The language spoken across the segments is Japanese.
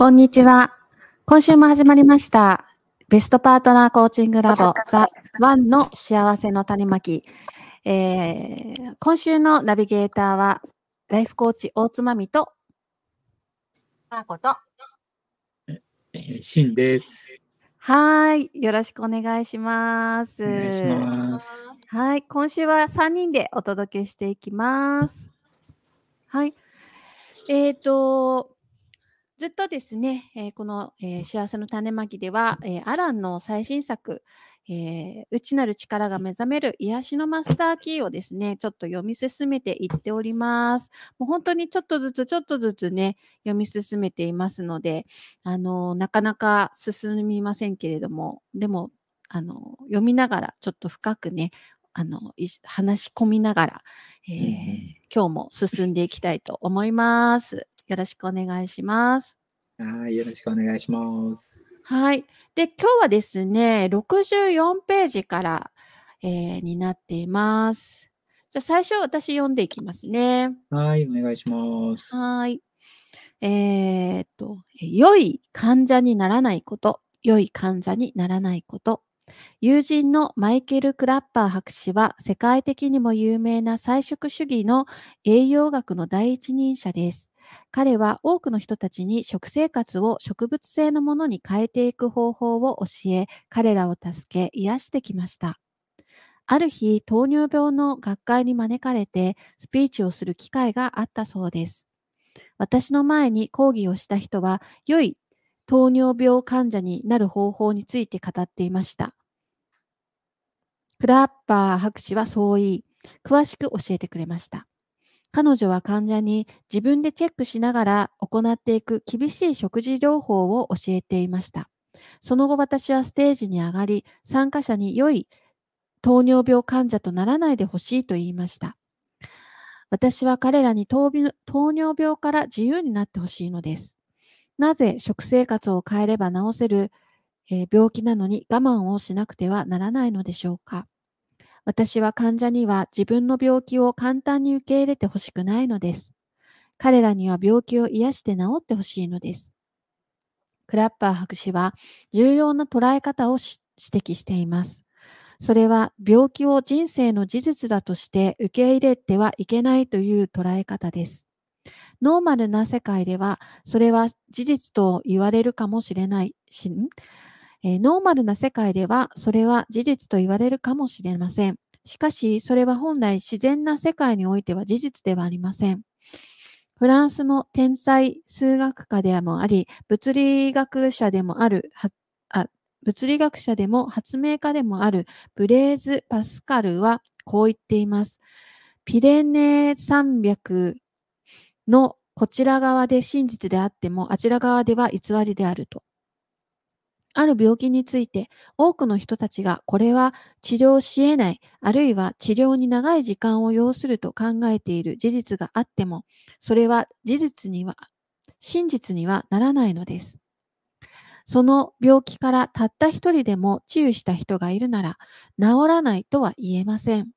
こんにちは。今週も始まりました。ベストパートナーコーチングラボザ・ワンの幸せの種まき。えー、今週のナビゲーターは、ライフコーチ大津まみと、マーコと、えー、シンです。はい。よろしくお願いします。お願いします。はい。今週は3人でお届けしていきます。はい。えっ、ー、と、ずっとですね、えー、この、えー、幸せの種まきでは、えー、アランの最新作、え内なる力が目覚める癒しのマスターキーをですね、ちょっと読み進めていっております。もう本当にちょっとずつちょっとずつね、読み進めていますので、あのなかなか進みませんけれども、でも、あの読みながらちょっと深くね、あの話し込みながら、えー、今日も進んでいきたいと思います。よろしくお願いします。はい、よろしくお願いします。はい。で、今日はですね、64ページから、えー、になっています。じゃあ最初私読んでいきますね。はい、お願いします。はい。えー、っと、良い患者にならないこと、良い患者にならないこと。友人のマイケル・クラッパー博士は世界的にも有名な菜食主義の栄養学の第一人者です。彼は多くの人たちに食生活を植物性のものに変えていく方法を教え、彼らを助け、癒してきました。ある日、糖尿病の学会に招かれてスピーチをする機会があったそうです。私の前に講義をした人は、良い糖尿病患者になる方法について語っていました。クラッパー博士はそう言い、詳しく教えてくれました。彼女は患者に自分でチェックしながら行っていく厳しい食事療法を教えていました。その後私はステージに上がり、参加者に良い糖尿病患者とならないでほしいと言いました。私は彼らに糖尿病から自由になってほしいのです。なぜ食生活を変えれば治せる、えー、病気なのに我慢をしなくてはならないのでしょうか？私は患者には自分の病気を簡単に受け入れてほしくないのです。彼らには病気を癒して治ってほしいのです。クラッパー博士は重要な捉え方を指摘しています。それは病気を人生の事実だとして受け入れてはいけないという捉え方です。ノーマルな世界ではそれは事実と言われるかもしれないし、えー、ノーマルな世界ではそれは事実と言われるかもしれません。しかし、それは本来自然な世界においては事実ではありません。フランスの天才数学家でもあり、物理学者でもある、あ物理学者でも発明家でもあるブレーズ・パスカルはこう言っています。ピレネー山脈のこちら側で真実であっても、あちら側では偽りであると。ある病気について多くの人たちがこれは治療し得ない、あるいは治療に長い時間を要すると考えている事実があっても、それは事実には、真実にはならないのです。その病気からたった一人でも治癒した人がいるなら、治らないとは言えません。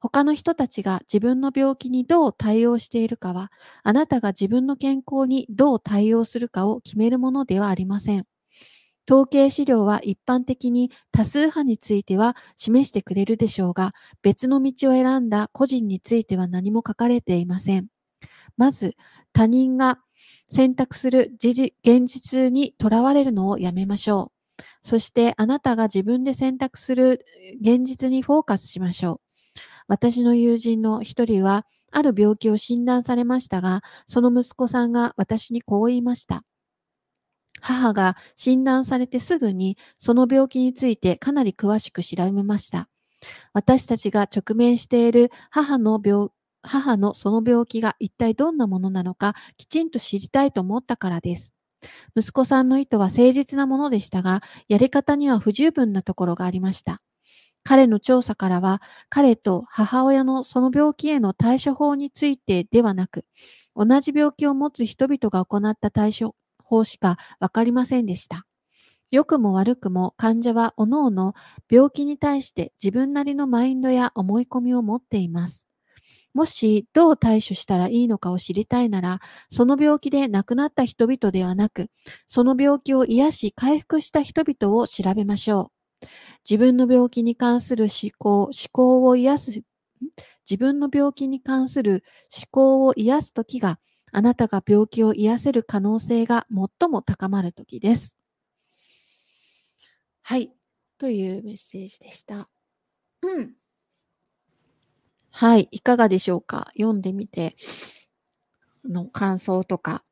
他の人たちが自分の病気にどう対応しているかは、あなたが自分の健康にどう対応するかを決めるものではありません。統計資料は一般的に多数派については示してくれるでしょうが、別の道を選んだ個人については何も書かれていません。まず、他人が選択する現実にとらわれるのをやめましょう。そしてあなたが自分で選択する現実にフォーカスしましょう。私の友人の一人は、ある病気を診断されましたが、その息子さんが私にこう言いました。母が診断されてすぐにその病気についてかなり詳しく調べました。私たちが直面している母の病母のその病気が一体どんなものなのかきちんと知りたいと思ったからです。息子さんの意図は誠実なものでしたが、やり方には不十分なところがありました。彼の調査からは、彼と母親のその病気への対処法についてではなく、同じ病気を持つ人々が行った対処法しかわかりませんでした。良くも悪くも患者は各々病気に対して自分なりのマインドや思い込みを持っています。もしどう対処したらいいのかを知りたいなら、その病気で亡くなった人々ではなく、その病気を癒し回復した人々を調べましょう。自分の病気に関する思考、思考を癒す、自分の病気に関する思考を癒すときが、あなたが病気を癒せる可能性が最も高まるときです。はい。というメッセージでした。うん。はい。いかがでしょうか？読んでみての感想とか、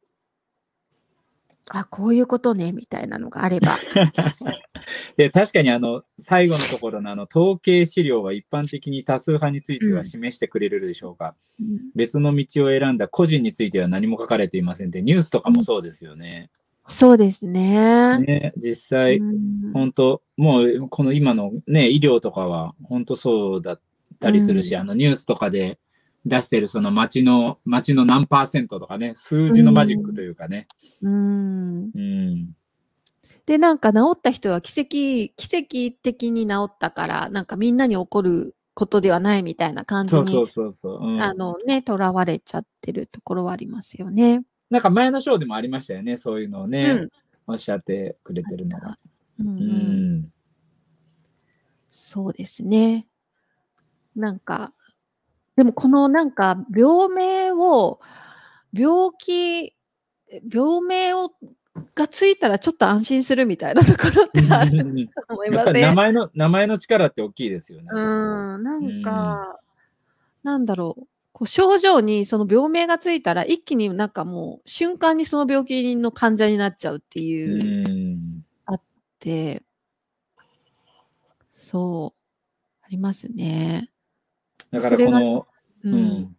あ、こういうことね、みたいなのがあれば。で確かにあの最後のところのあの統計資料は一般的に多数派については示してくれるでしょうか、うん別の道を選んだ個人については何も書かれていませんってニュースとかもそうですよね。そうですね。ね実際、うん本当もうこの今のね医療とかは本当そうだったりするし、うんあのニュースとかで出してるその街の街の何パーセントとかね数字のマジックというかね、うん。うんで、なんか治った人は奇跡、奇跡的に治ったから、なんかみんなに起こることではないみたいな感じに、そうそうそうそう、うんあのね、囚われちゃってるところはありますよね。なんか前の章でもありましたよねそういうのをね、うんおっしゃってくれてるのが。うんうんうんそうですね。なんか、でもこのなんか病名を、病気、病名をがついたらちょっと安心するみたいなところってあると思いやっぱりません名前の名前の力って大きいですよね。うん、なんか、なんだろう。こう症状にその病名がついたら一気になんかもう瞬間にその病気の患者になっちゃうっていうう、ん。で、そう、ありますね。だからこの、う。うんん、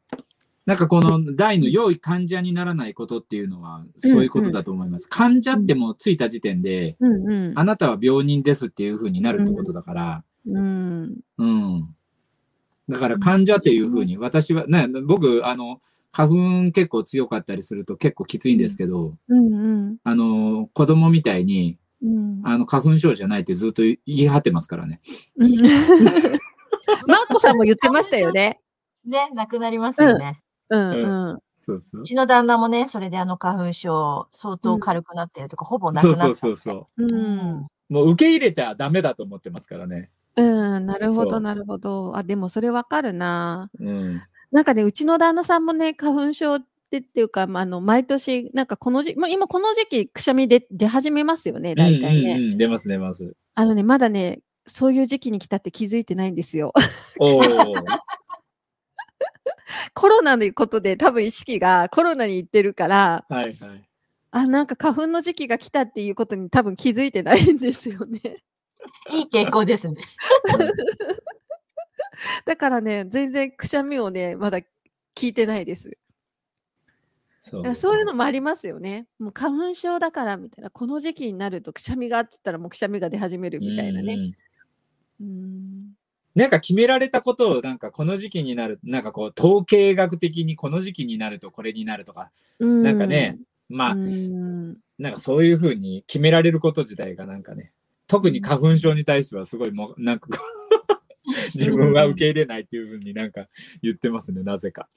なんかこの大の良い患者にならないことっていうのはそういうことだと思います。患者ってもうついた時点で、うんうん。あなたは病人ですっていうふうになるってことだから、うん。うん。だから患者っていうふうに、私は、ね、僕、あの、花粉結構強かったりすると結構きついんですけど、うんうん。あの、子供みたいに、うん。あの、花粉症じゃないってずっと言い張ってますからね。う んマーコさんも言ってましたよね。ね、なくなりますよね。うんうん。そうそうう。ちの旦那もね、それであの花粉症、相当軽くなってるとか、ほぼなそうそうくなったって。そうそう。うん。もう受け入れちゃダメだと思ってますからね。うん、なるほそうど、なるほど。あ、でもそれわかるな。うん。なんかね、うちの旦那さんもね、花粉症ってっていうか、まあ、あの毎年、なんかこの時期、まあ、今この時期、くしゃみで出始めますよね、大体ね。うんうんうん、出ます出ます。あのね、まだね、そういう時期に来たって気づいてないんですよ。コロナのことで多分意識がコロナに行ってるから、はいはい。あ、なんか花粉の時期が来たっていうことに多分気づいてないんですよね。いい傾向ですね。だからね、全然くしゃみをね、まだ聞いてないです。そだからそういうのもありますよね。もう花粉症だからみたいな、この時期になるとくしゃみがって言ったらもうくしゃみが出始めるみたいなね。うんなんか決められたことをなんかこの時期になるなんかこう統計学的にこの時期になるとこれになるとかなんかね、まあ、うんなんかそういうふうに決められること自体がなんかね特に花粉症に対してはすごいもうなんかこう 自分は受け入れないっていうふうになんか言ってますねなぜか。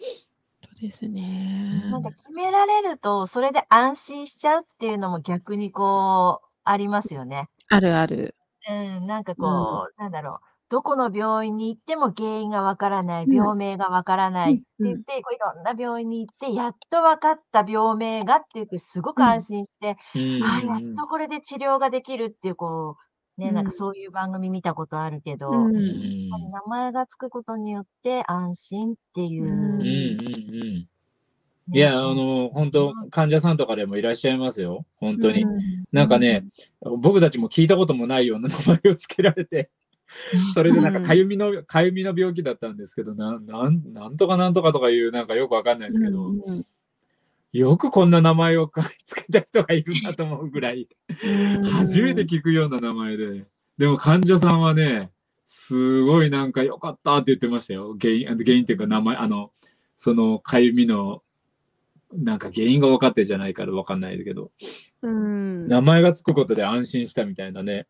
そうですね。なんか決められると、それで安心しちゃうっていうのも逆にこう、ありますよね。あるある。うん、なんかこう、なんだろう。どこの病院に行っても原因がわからない、うん。病名がわからないってうん言って、こういろんな病院に行って、やっと分かった病名がって言って、すごく安心して、うんああ、やっとこれで治療ができるっていう、こう、ね、なんうん。かそういう番組見たことあるけど、うんうんやっぱり名前がつくことによって安心っていう。うん。う。んうんうん。ねいやあの本当患者さんとかでもいらっしゃいますよ。本当に。うん。なんかね、僕たちも聞いたこともないような名前をつけられて、それでなんかうん。かゆみの、かゆみの病気だったんですけど、なん、なん、とかなんとかとかいう、なんかよくわかんないですけど、うんよくこんな名前をかつけた人がいるなと思うぐらい、うん。初めて聞くような名前で。でも患者さんはね、すごいなんか良かったって言ってましたよ。原因、あの原因っていうか名前、あの、そのかゆみの、なんか原因が分かってるじゃないから分かんないけど、うん名前がつくことで安心したみたいなね、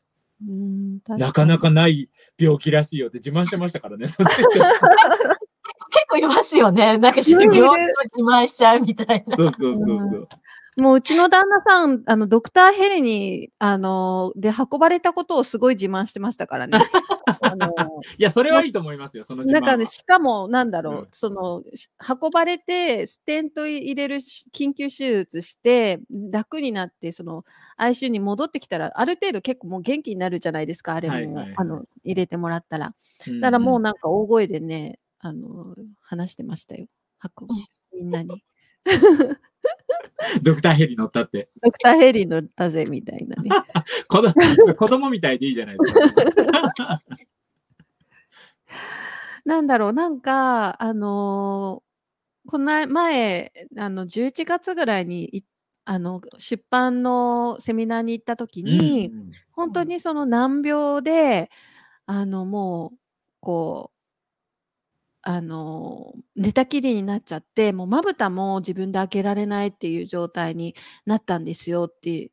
うん確なかなかない病気らしいよって自慢してましたからね、結構いますよね。なんか、病気を自慢しちゃうみたいな。そうそうそうそう。もううちの旦那さん、あの、ドクターヘリに、あの、で運ばれたことをすごい自慢してましたからね。あのいや、それはいいと思いますよ、その自慢はなんかね、しかも、なんだろう、うんその、し運ばれて、ステント入れるし、緊急手術して、楽になって、その、ICU に戻ってきたら、ある程度結構もう元気になるじゃないですか、あれも、はいはいはいあの、入れてもらったら。うんだからもうなんか大声でね、あの、話してましたよ。運ぶみんなに。ドクターヘリ乗ったって。ドクターヘリ乗ったぜ、みたいなね。子供 子供みたいでいいじゃないですか。なんだろう、なんか、あのーこの前、あの、11月ぐらいにい、あの、出版のセミナーに行った時に、うん本当にその難病で、あの、もう、こう、あの、寝たきりになっちゃって、もうまぶたも自分で開けられないっていう状態になったんですよって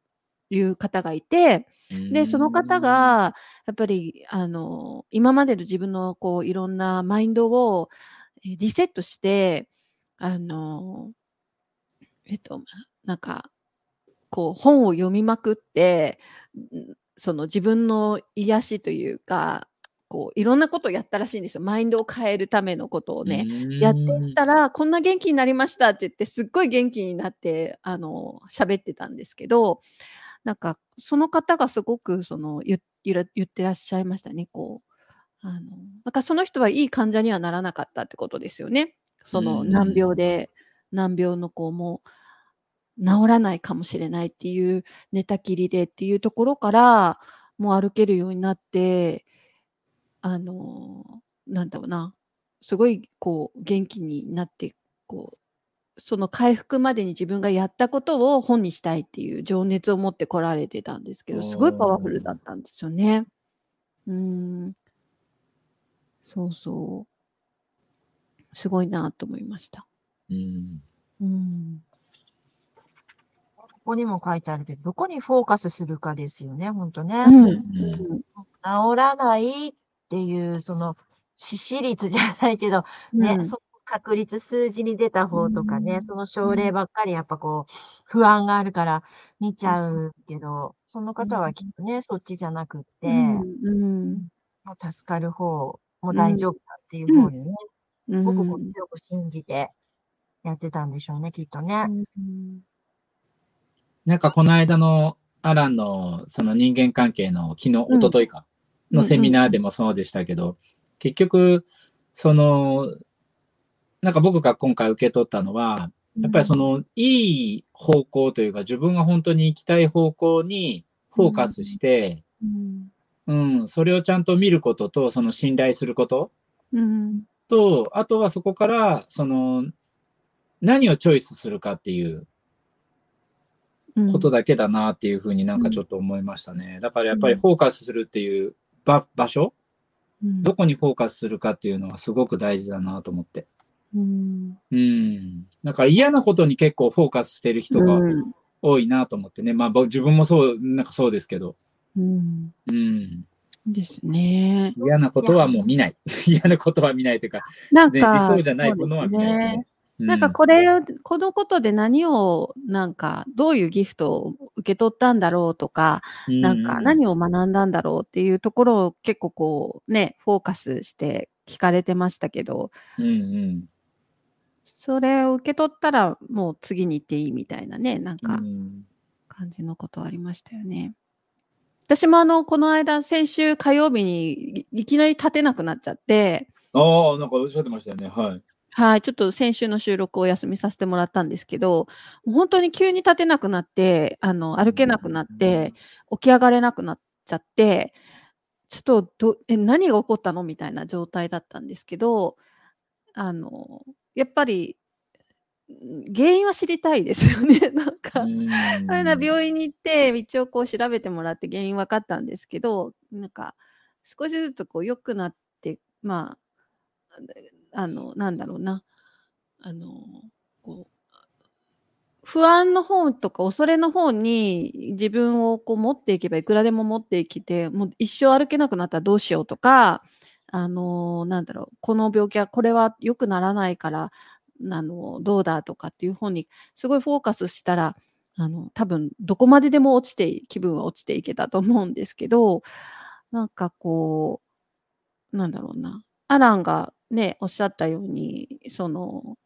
いう方がいて、で、その方、が、やっぱり、あの、今までの自分の、こう、いろんなマインドをえーリセットして、あの、えっと、なんか、こう、本を読みまくって、んその自分の癒しというか、こう、いろんなことをやったらしいんですよ。マインドを変えるためのことをね。やっていったら、こんな元気になりましたって言って、すっごい元気になって、あの、喋ってたんですけど、なんか、その方がすごく、その、言言ら言ってらっしゃいましたね、こう。あの、なんかその人はいい患者にはならなかったってことですよね。そのうん難病で、難病の子も治らないかもしれないっていう寝たきりでっていうところから、もう歩けるようになって、あの、なんだろうな、すごいこう元気になって、こう、その回復までに自分がやったことを本にしたいっていう情熱を持って来られてたんですけど、すごいパワフルだったんですよね。うーん。そうそう。すごいなと思いました。うんうん。ここにも書いてあるけど、どこにフォーカスするかですよね、本当ね。うん。うん治らないっていう、その、致死率じゃないけど、ね、うん。その確率数字に出た方とかね、うん。その症例ばっかりやっぱこう、不安があるから見ちゃうけど、その方はきっとね、そっちじゃなくって、うん。うん。もう助かる方も大丈夫だっていう方にね、うん。僕も強く信じてやってたんでしょうね、きっとね。うん。なんかこの間のアランのその人間関係の昨日、うん。一昨日かのセミナーでもそうでしたけど、結局、その、なんか僕が今回受け取ったのは、やっぱりそのいい方向というか自分が本当に行きたい方向にフォーカスして、うん。うん、それをちゃんと見ることと、その信頼することうん。と、あとはそこから、その、何をチョイスするかっていううん。ことだけだなっていうふうになんかちょっと思いましたね。だからやっぱりフォーカスするっていう場場所、うんどこにフォーカスするかっていうのはすごく大事だなと思って。うんうん。だから嫌なことに結構フォーカスしてる人がうん多いなと思ってね。まあ僕自分もそう、なんかそうですけど。うんうん。ですね。嫌なことはもう見ない。嫌なことは見ないというか、ね、なんか、理想じゃないものは見ない、ね。なんかこれを、このことで何を、なんか、どういうギフトを受け取ったんだろうとか、うん、なんか何を学んだんだろうっていうところを結構こうね、フォーカスして聞かれてましたけど、うんうんそれを受け取ったらもう次に行っていいみたいなね、なんうかん感じのことありましたよね。私もあの、この間、先週火曜日にいいきなり立てなくなっちゃって、ああ、なんかおっしゃってましたよね。はい。はい、ちょっと先週の収録をお休みさせてもらったんですけど、もう本当に急に立てなくなって、あの、歩けなくなって、起き上がれなくなっちゃって、ちょっとどえ何が起こったの？みたいな状態だったんですけどあのやっぱりん原因は知りたいですよね。なんか。それな病院に行って一応こう調べてもらって原因分かったんですけどなんか少しずつこう良くなってまああのなんだろうな。あのこう不安の方とか恐れの方に自分をこう持っていけばいくらでも持ってきてもう一生歩けなくなったらどうしようとかあのなんだろうこの病気はこれは良くならないからあのどうだとかっていう方にすごいフォーカスしたらあの多分どこまででも落ちて気分は落ちていけたと思うんですけどなんかこうなんだろうな。アランがねおっしゃったようにその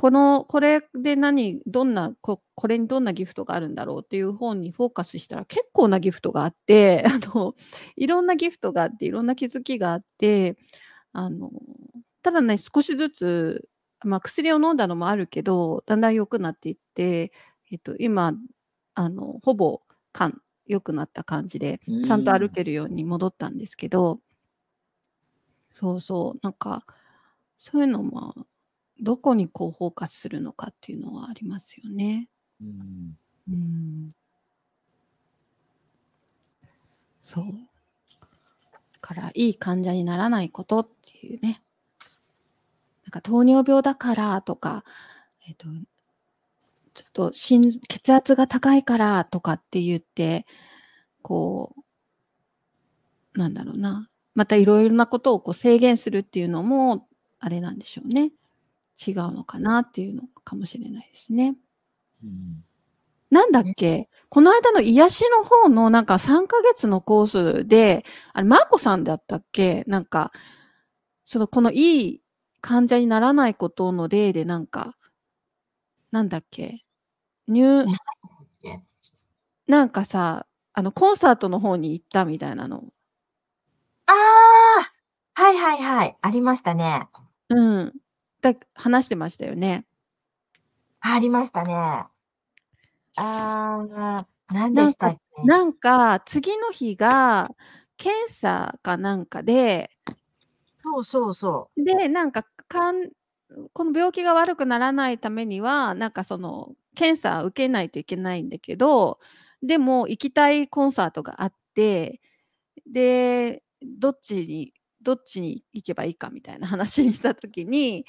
このこれで何どんなここれにどんなギフトがあるんだろうっていう本にフォーカスしたら結構なギフトがあって あのいろんなギフトがあっていろんな気づきがあってあのただね少しずつ、まあ、薬を飲んだのもあるけどだんだん良くなっていって、えっと、今あのほぼかん良くなった感じでちゃんと歩けるように戻ったんですけどそうそうなんかそういうのもどこにこうフォーカスするのかっていうのはありますよね。うんうん。そう。からいい患者にならないことっていうね。なんか糖尿病だからとか、えっ、と、ちょっと心血圧が高いからとかって言って、こう、なんだろうな。またいろいろなことをこう制限するっていうのも、あれなんでしょうね。違うのかなっていうのかもしれないですね。うんなんだっけ？この間の癒しの方のなんか3ヶ月のコースで、あれ、マーコさんだったっけ？なんか、その、このいい患者にならないことの例でなんか、なんだっけ？入、け なんかさ、あの、コンサートの方に行ったみたいなの。ああはいはいはい。ありましたね。うん。だ話してましたよね。ありましたね。ああ、何でしたっけ？なんか、次の日が、検査かなんかで、そうそうそで、なんか、かんこの病気が悪くならないためには、なんかその、検査を受けないといけないんだけど、でも行きたいコンサートがあって、で、どっちにどっちに行けばいいかみたいな話にした時に、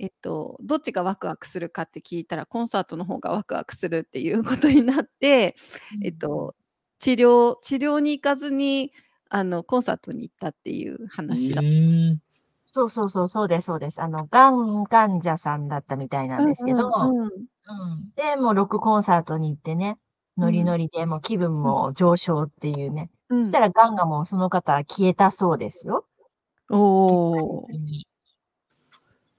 えっと、どっちがワクワクするかって聞いたら、コンサートの方がワクワクするっていうことになって、う。えっと、治療治療に行かずに、あの、コンサートに行ったっていう話だうんそうそうそう、そうです、そうです。あの、がん患者さんだったみたいなんですけど、うんうんうんうんで、もうロックコンサートに行ってね、ノリノリでもう気分も上昇っていうね。うんそしたらがんがもうその方は消えたそうですよ。おーに。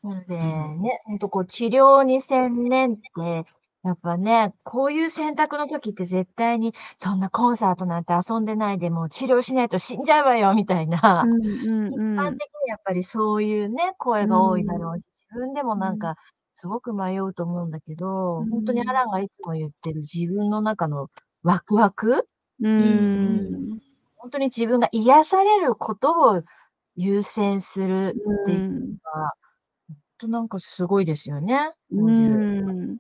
なのでね、ほんとこう治療に専念って、やっぱね、こういう選択の時って絶対に、そんなコンサートなんて遊んでないでもう治療しないと死んじゃうわよ、みたいな。うんうんうん一般的にやっぱりそういうね、声が多いだろうし、自分でもなんか、すごく迷うと思うんだけど、うん本当にアランがいつも言ってる自分の中のワクワクうん本当に自分が癒されることを優先するってういうのんが、本当なんかすごいですよね。こう。んうん。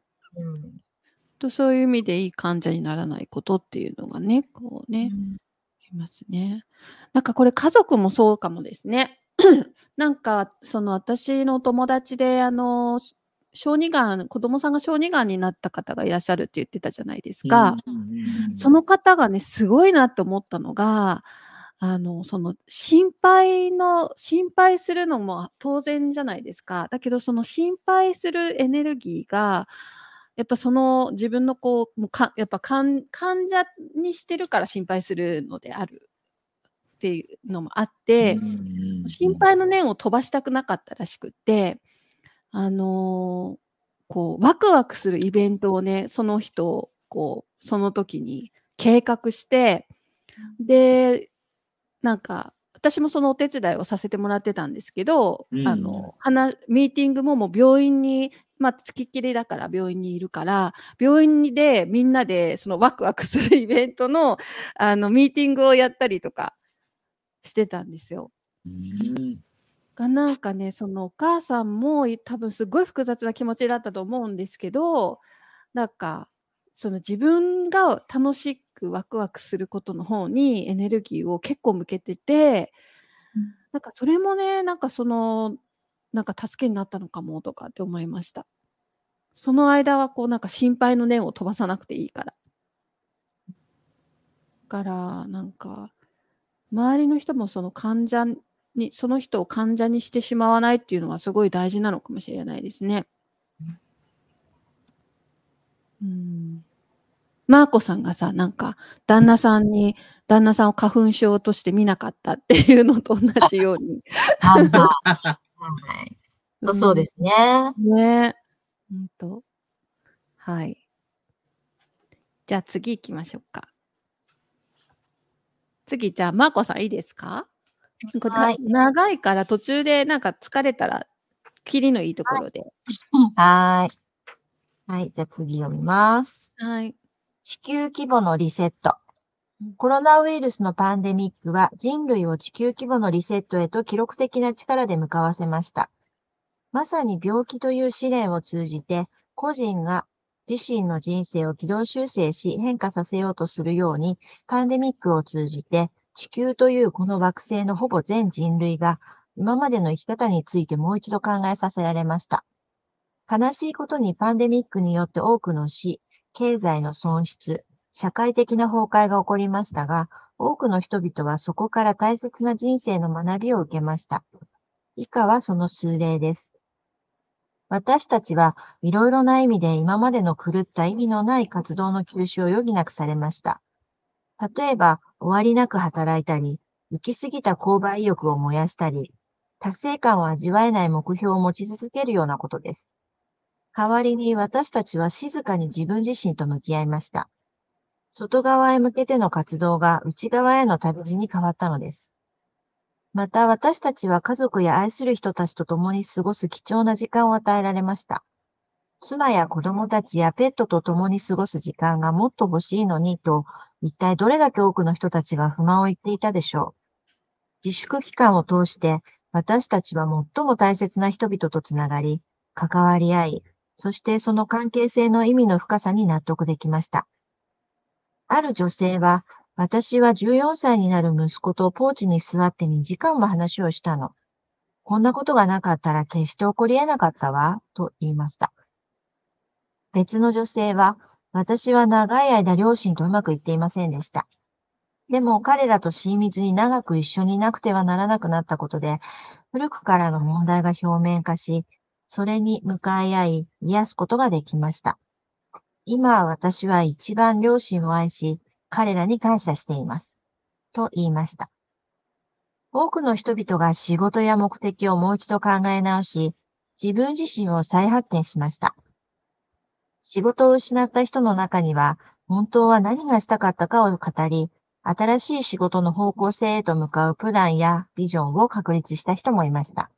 とそういう意味でいい患者にならないことっていうのがね、こうね、うんいますね。なんかこれ家族もそうかもですね。なんかその私のお友達であのし小児がん子供さんが小児がんになった方がいらっしゃるって言ってたじゃないですか。うんその方がねすごいなって思ったのがあのその心配の心配するのも当然じゃないですか。だけどその心配するエネルギーがやっぱその自分のこうもうかやっぱ患患者にしてるから心配するのであるっていうのもあって、うん心配の念を飛ばしたくなかったらしくって、あのーこうワクワクするイベントをねその人こうその時に計画してでなんか私もそのお手伝いをさせてもらってたんですけど、うんあの話ミーティングももう病院にまあ付きっきりだから病院にいるから病院でみんなでそのワクワクするイベントのあのミーティングをやったりとかしてたんですよ。うん。がなんかねそのお母さんもい多分すごい複雑な気持ちだったと思うんですけどなんかその自分が楽しくワクワクすることの方にエネルギーを結構向けてて、うんなんかそれもねなんかそのなんか助けになったのかもとかって思いました。その間はこうなんか心配の念を飛ばさなくていいから。だからなんか周りの人もその患者にその人を患者にしてしまわないっていうのはすごい大事なのかもしれないですね。うん。マーコさんがさなんか旦那さんに旦那さんを花粉症として見なかったっていうのと同じように。はい。そうですね。ね。ほんと。はい。じゃあ次行きましょうか。次、じゃあ、マーコさんいいですか？はい長いから途中でなんか疲れたら、切りのいいところで。はーい。はい。じゃあ次読みます。はい。地球規模のリセットうん。コロナウイルスのパンデミックは人類を地球規模のリセットへと記録的な力で向かわせました。まさに病気という試練を通じて、個人が自身の人生を軌道修正し変化させようとするように、パンデミックを通じて、地球というこの惑星のほぼ全人類が、今までの生き方についてもう一度考えさせられました。悲しいことにパンデミックによって多くの死、経済の損失、社会的な崩壊が起こりましたが、多くの人々はそこから大切な人生の学びを受けました。以下はその数例です。私たちはいろいろな意味で今までの狂った意味のない活動の休止を余儀なくされました。例えば、終わりなく働いたり、行き過ぎた購買意欲を燃やしたり、達成感を味わえない目標を持ち続けるようなことです。代わりに私たちは静かに自分自身と向き合いました。外側へ向けての活動が内側への旅路に変わったのです。また私たちは家族や愛する人たちと共に過ごす貴重な時間を与えられました。妻や子供たちやペットと共に過ごす時間がもっと欲しいのにと、一体どれだけ多くの人たちが不満を言っていたでしょう？自粛期間を通して私たちは最も大切な人々とつながり、関わり合い、そしてその関係性の意味の深さに納得できました。ある女性は、私は14歳になる息子とポーチに座って2時間も話をしたの。こんなことがなかったら決して起こり得なかったわ、と言いました。別の女性は、私は長い間両親とうまくいっていませんでした。でも彼らと親密に長く一緒にいなくてはならなくなったことで、古くからの問題が表面化し、それに向かい合い、癒すことができました。今私は一番両親を愛し、彼らに感謝しています。と言いました。多くの人々が仕事や目的をもう一度考え直し、自分自身を再発見しました。仕事を失った人の中には、本当は何がしたかったかを語り、新しい仕事の方向性へと向かうプランやビジョンを確立した人もいました。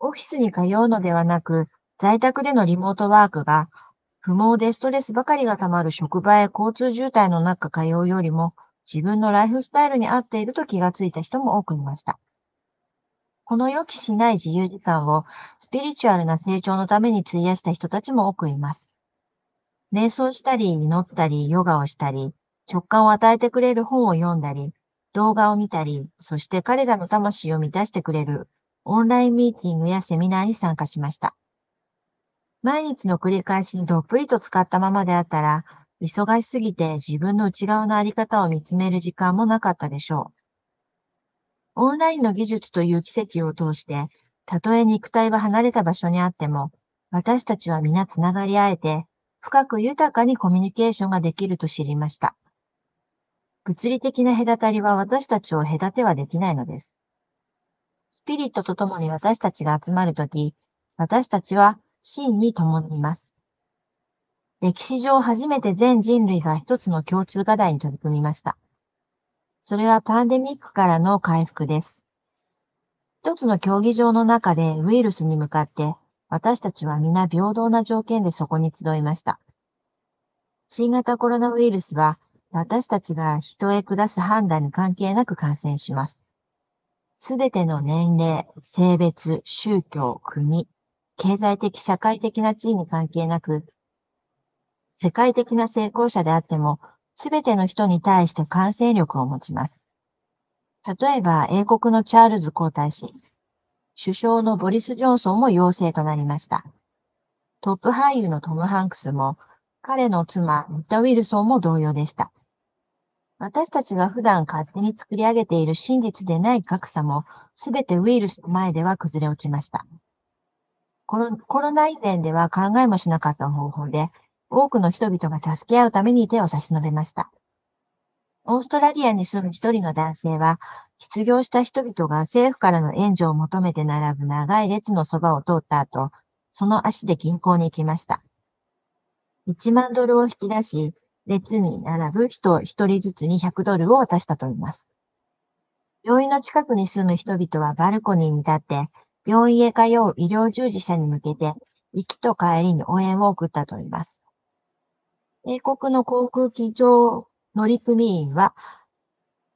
オフィスに通うのではなく、在宅でのリモートワークが、不毛でストレスばかりがたまる職場へ交通渋滞の中通うよりも、自分のライフスタイルに合っていると気がついた人も多くいました。この予期しない自由時間をスピリチュアルな成長のために費やした人たちも多くいます。瞑想したり、祈ったり、ヨガをしたり、直感を与えてくれる本を読んだり、動画を見たり、そして彼らの魂を満たしてくれるオンラインミーティングやセミナーに参加しました。毎日の繰り返しにどっぷりと使ったままであったら、忙しすぎて自分の内側のあり方を見つめる時間もなかったでしょう。オンラインの技術という奇跡を通して、たとえ肉体は離れた場所にあっても、私たちは皆つながり合えて、深く豊かにコミュニケーションができると知りました。物理的な隔たりは私たちを隔てはできないのです。スピリットと共に私たちが集まるとき、私たちは真に共にいます。歴史上初めて全人類が一つの共通課題に取り組みました。それはパンデミックからの回復です。一つの競技場の中でウイルスに向かって私たちは皆平等な条件でそこに集いました。新型コロナウイルスは私たちが人へ下す判断に関係なく感染します。すべての年齢、性別、宗教、国、経済的、社会的な地位に関係なく、世界的な成功者であっても、すべての人に対して感染力を持ちます。例えば、英国のチャールズ皇太子、首相のボリス・ジョンソンも陽性となりました。トップ俳優のトム・ハンクスも、彼の妻、ミッタ・ウィルソンも同様でした。私たちが普段勝手に作り上げている真実でない格差も、すべてウイルスの前では崩れ落ちました。コロコロナ以前では考えもしなかった方法で、多くの人々が助け合うために手を差し伸べました。オーストラリアに住む一人の男性は、失業した人々が政府からの援助を求めて並ぶ長い列のそばを通った後、その足で銀行に行きました。1万ドルを引き出し、列に並ぶ人一人ずつに100ドルを渡したと言います。病院の近くに住む人々はバルコニーに立って、病院へ通う医療従事者に向けて、行きと帰りに応援を送ったと言います。英国の航空機上乗組員は、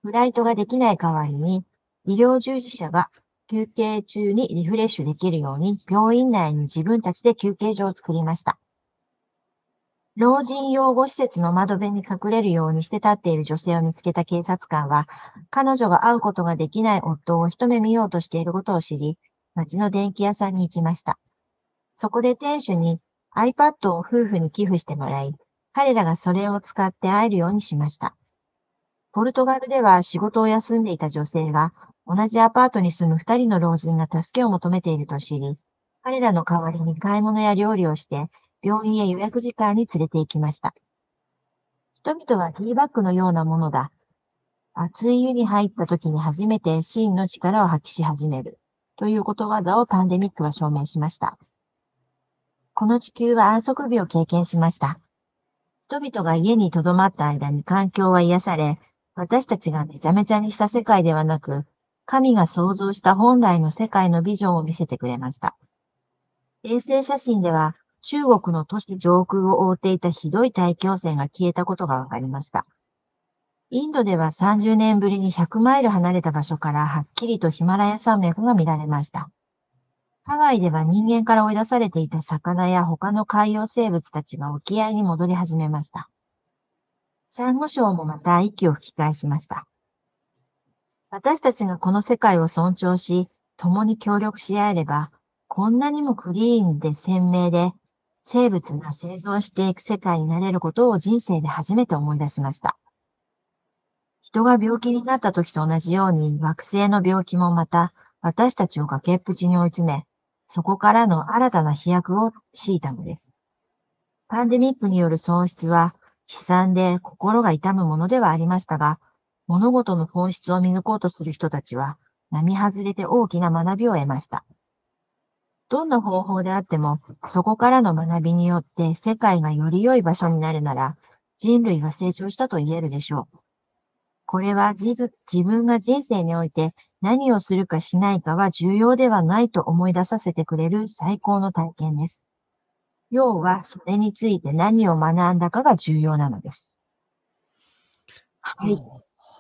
フライトができない代わりに、医療従事者が休憩中にリフレッシュできるように、病院内に自分たちで休憩所を作りました。老人養護施設の窓辺に隠れるようにして立っている女性を見つけた警察官は、彼女が会うことができない夫を一目見ようとしていることを知り、町の電気屋さんに行きました。そこで店主に iPad を夫婦に寄付してもらい、彼らがそれを使って会えるようにしました。ポルトガルでは仕事を休んでいた女性が、同じアパートに住む二人の老人が助けを求めていると知り、彼らの代わりに買い物や料理をして、病院へ予約時間に連れて行きました。人々はティーバッグのようなものだ。熱い湯に入った時に初めて真の力を発揮し始める。ということわざをパンデミックは証明しました。この地球は安息日を経験しました。人々が家に留まった間に環境は癒され、私たちがめちゃめちゃにした世界ではなく、神が創造した本来の世界のビジョンを見せてくれました。衛星写真では、中国の都市上空を覆っていたひどい大気汚染が消えたことが分かりました。インドでは30年ぶりに100マイル離れた場所からはっきりとヒマラヤ山脈が見られました。ハワイでは人間から追い出されていた魚や他の海洋生物たちが沖合に戻り始めました。サンゴ礁もまた息を吹き返しました。私たちがこの世界を尊重し、共に協力し合えれば、こんなにもクリーンで鮮明で、生物が生存していく世界になれることを人生で初めて思い出しました。人が病気になった時と同じように惑星の病気もまた私たちを崖っぷちに追い詰め、そこからの新たな飛躍を強いたのです。パンデミックによる損失は悲惨で心が痛むものではありましたが、物事の本質を見抜こうとする人たちは並外れて大きな学びを得ました。どんな方法であっても、そこからの学びによって世界がより良い場所になるなら、人類は成長したと言えるでしょう。これは自分自分が人生において何をするかしないかは重要ではないと思い出させてくれる最高の体験です。要は、それについて何を学んだかが重要なのです。はい。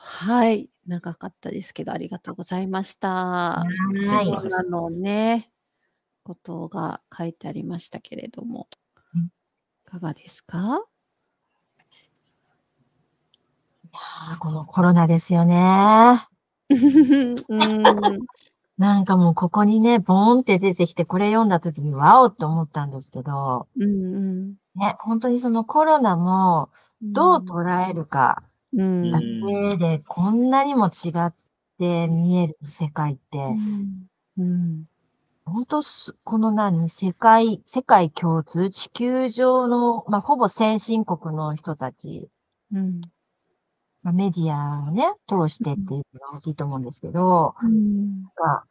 はい。長かったですけど、ありがとうございました。はいコロナのね、ことが書いてありましたけれどもうん、いかがですか？あーこのコロナですよね。うん。なんかもうここにね、ボーンって出てきて、これ読んだ時にワオって思ったんですけど、うんね、本当にそのコロナもうん。どう捉えるかうんだけで、こんなにも違って見える世界って、うん。本当す、この何、世界、世界共通、地球上の、まあ、ほぼ先進国の人たち、うん。まあ、メディアをね、通してっていうのが大きいと思うんですけど、うん。が、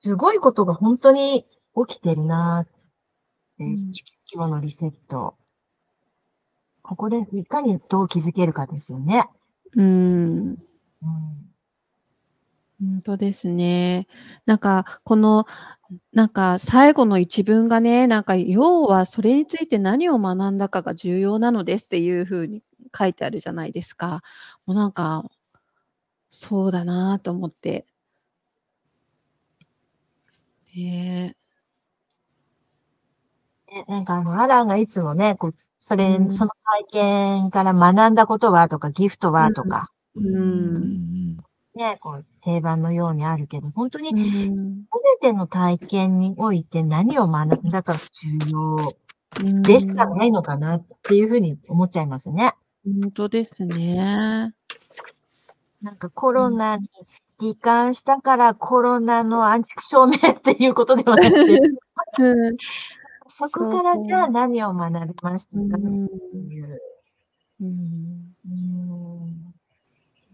すごいことが本当に起きてるなって、うん地球規模のリセット。ここでいかにどう気づけるかですよね。うん。うん。本当ですね。なんか、この、なんか、最後の一文がね、なんか、要はそれについて何を学んだかが重要なのですっていうふうに書いてあるじゃないですか。もうなんか、そうだなと思って。ねねなんかあの、アランがいつもね、こう、それ、うんその体験から学んだことはとか、ギフトはとか、うんうんね、こう、定番のようにあるけど、本当にえ。うんすべての体験において何を学んだかが重要うんでしかないのかなっていうふうに思っちゃいますね。本当ですね。なんかコロナに罹患したからコロナの安畜証明っていうことではなくて、うんそこからじゃあ何を学びましたかってうんいう。うんうん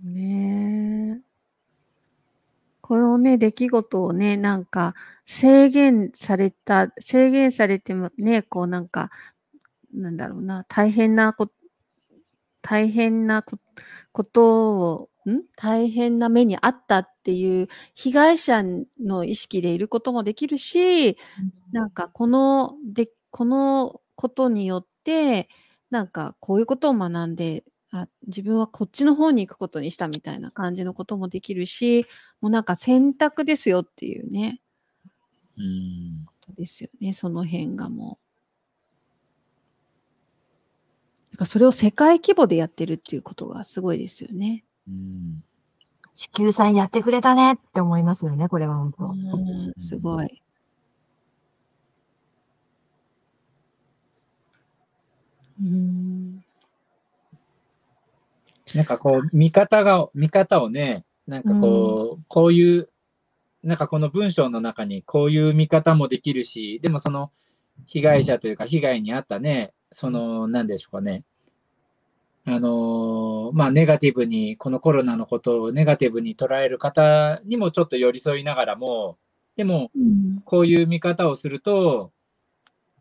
ねえ。このね、出来事をね、なんか制限された、制限されてもね、こうなんか、なんだろうな、大変なこ、大変なこことを、ん？大変な目にあったっていう被害者の意識でいることもできるし、なんかこの、で、このことによって、なんかこういうことを学んで、あ、自分はこっちの方に行くことにしたみたいな感じのこともできるし、もうなんか選択ですよっていうね、うん。ことですよね、その辺がもう。だからそれを世界規模でやってるっていうことがすごいですよね。うん地球さんやってくれたねって思いますよね、これは本当。うん、すごい。うん。なんかこう、見方が、見方をね、なんかこう、こういう、なんかこの文章の中にこういう見方もできるし、でもその被害者というか被害に遭ったね、その、なんでしょうかね。あのーまあ、ネガティブに、このコロナのことをネガティブに捉える方にもちょっと寄り添いながらも、でも、うんこういう見方をすると、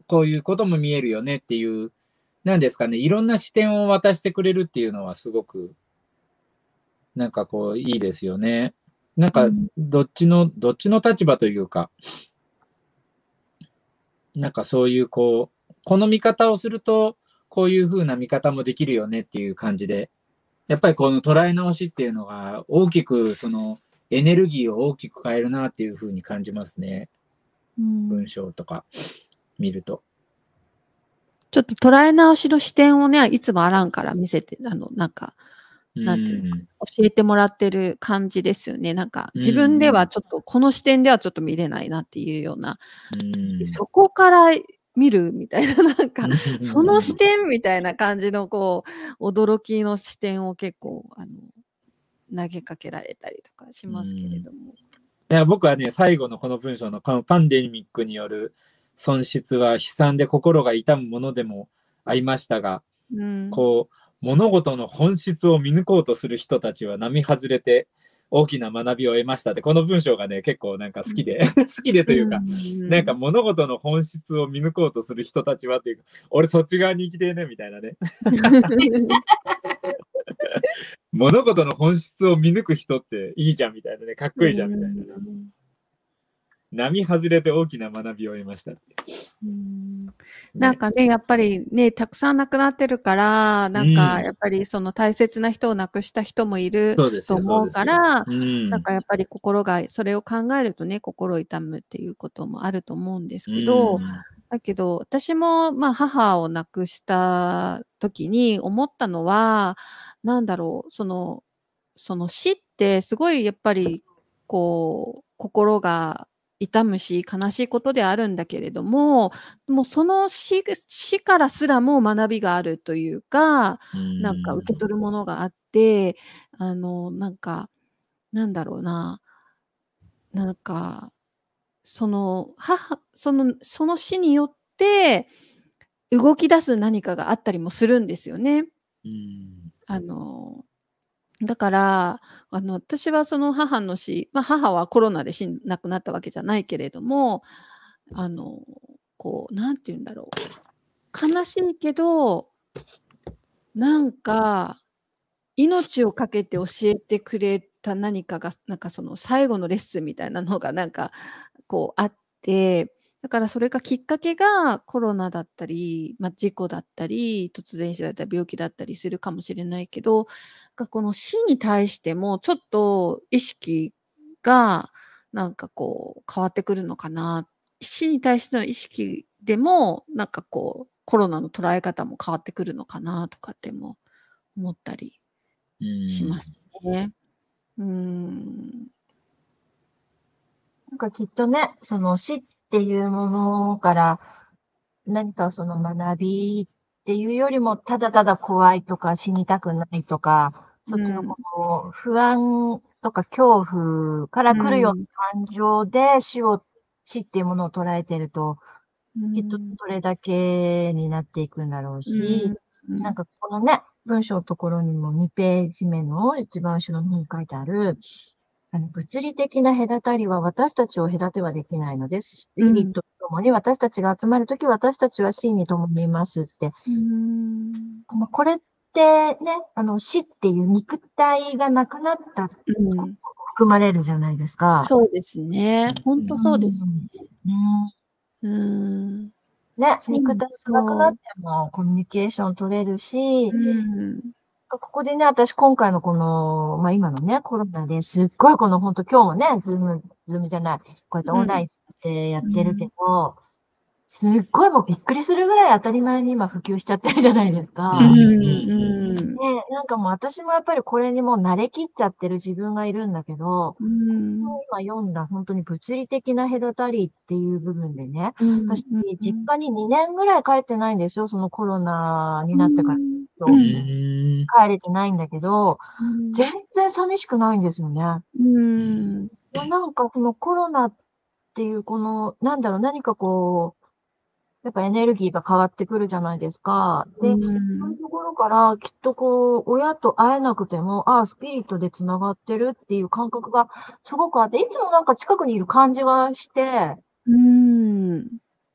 こういうことも見えるよねっていう、なんですかね、いろんな視点を渡してくれるっていうのはすごく、なんかこう、いいですよね。なんかうん、どっちの、どっちの立場というか、なんかそういうこう、この見方をすると、こういう風な見方もできるよねっていう感じで、やっぱりこの捉え直しっていうのが大きくそのエネルギーを大きく変えるなっていう風に感じますね。うん文章とか見ると。ちょっと捉え直しの視点をね、いつもあらんから見せて、あの、なんか、なんていううん教えてもらってる感じですよね。なんか、自分ではちょっと、この視点ではちょっと見れないなっていうような、うんそこから見るみたいな、なんか、その視点みたいな感じの、こう、驚きの視点を結構、あの、投げかけられたりとかしますけれども。いや僕はね、最後のこの文章のこのパンデミックによる損失は悲惨で心が痛むものでもありましたが、うん。こう、物事の本質を見抜こうとする人たちは並外れて大きな学びを得ましたって、この文章がね、結構なんか好きで、好きでというか、んなんか、物事の本質を見抜こうとする人たちはっていうか、俺そっち側に生きてえねみたいなね。物事の本質を見抜く人っていいじゃんみたいなね、かっこいいじゃんみたいな。うん並外れて大きな学びを得ました。うん。なんかね、やっぱりね、たくさん亡くなってるから、なんかうん。やっぱりその大切な人を亡くした人もいると思そうから、うん。なんかやっぱり心が、それを考えるとね、心痛むっていうこともあると思うんですけど、うん。だけど、私も、まあ、母を亡くした時に思ったのは、なんだろう、その、その死ってすごいやっぱり、こう、心が痛むし、悲しいことであるんだけれども、もうその死死からすらも学びがあるというか、なんか受け取るものがあって、あの、なんか、なんだろうな、なんか、その、母、その、その死によって、動き出す何かがあったりもするんですよね。うんあの、だから、あの、私はその母の死、まあ母はコロナで死ん亡くなったわけじゃないけれども、あの、こう、なんて言うんだろう。悲しいけど、なんか、命を懸けて教えてくれた何かが、なんかその最後のレッスンみたいなのがなんか、こうあって、だからそれがきっかけがコロナだったり、まあ、事故だったり、突然死だったり、病気だったりするかもしれないけど、がこの死に対してもちょっと意識がなんかこう変わってくるのかな。死に対しての意識でもなんかこうコロナの捉え方も変わってくるのかなとかっても思ったりしますね。うん。なんかきっとね、その死っていうものから何かその学びっていうよりも、ただただ怖いとか死にたくないとか、そっちのこの不安とか恐怖から来るような感情で死を、死っていうものを捉えてると、きっとそれだけになっていくんだろうし、うん。なんかこのね、文章のところにも2ページ目の一番後ろの方に書いてある、あの物理的な隔たりは私たちを隔てはできないのです。スピリットと共に私たちが集まるとき、私たちは死に共にいますって。うんまあこれってね、あの死っていう肉体がなくなったっ含まれるじゃないですか。そうですね。本当そうです。うん。うん。ね、肉体がなくなってもコミュニケーション取れるし、うん。ここでね、私今回のこの、まあ今のね、コロナですっごいこの本当今日もね、ズーム、ズームじゃない、こうやってオンラインでやってるけど、すっごいもうびっくりするぐらい当たり前に今普及しちゃってるじゃないですか。うんうん。ね、なんかもう私もやっぱりこれにもう慣れきっちゃってる自分がいるんだけど、うん。今読んだ本当に物理的な隔たりっていう部分でね、うん私、実家に2年ぐらい帰ってないんですよ、そのコロナになってから。ううんん帰れてないんだけど、全然寂しくないんですよね。うん。なんかこのコロナっていうこの、なんだろう、何かこう、やっぱエネルギーが変わってくるじゃないですか。で、そういうところからきっとこう、親と会えなくても、ああ、スピリットで繋がってるっていう感覚がすごくあって、いつもなんか近くにいる感じがして、うん。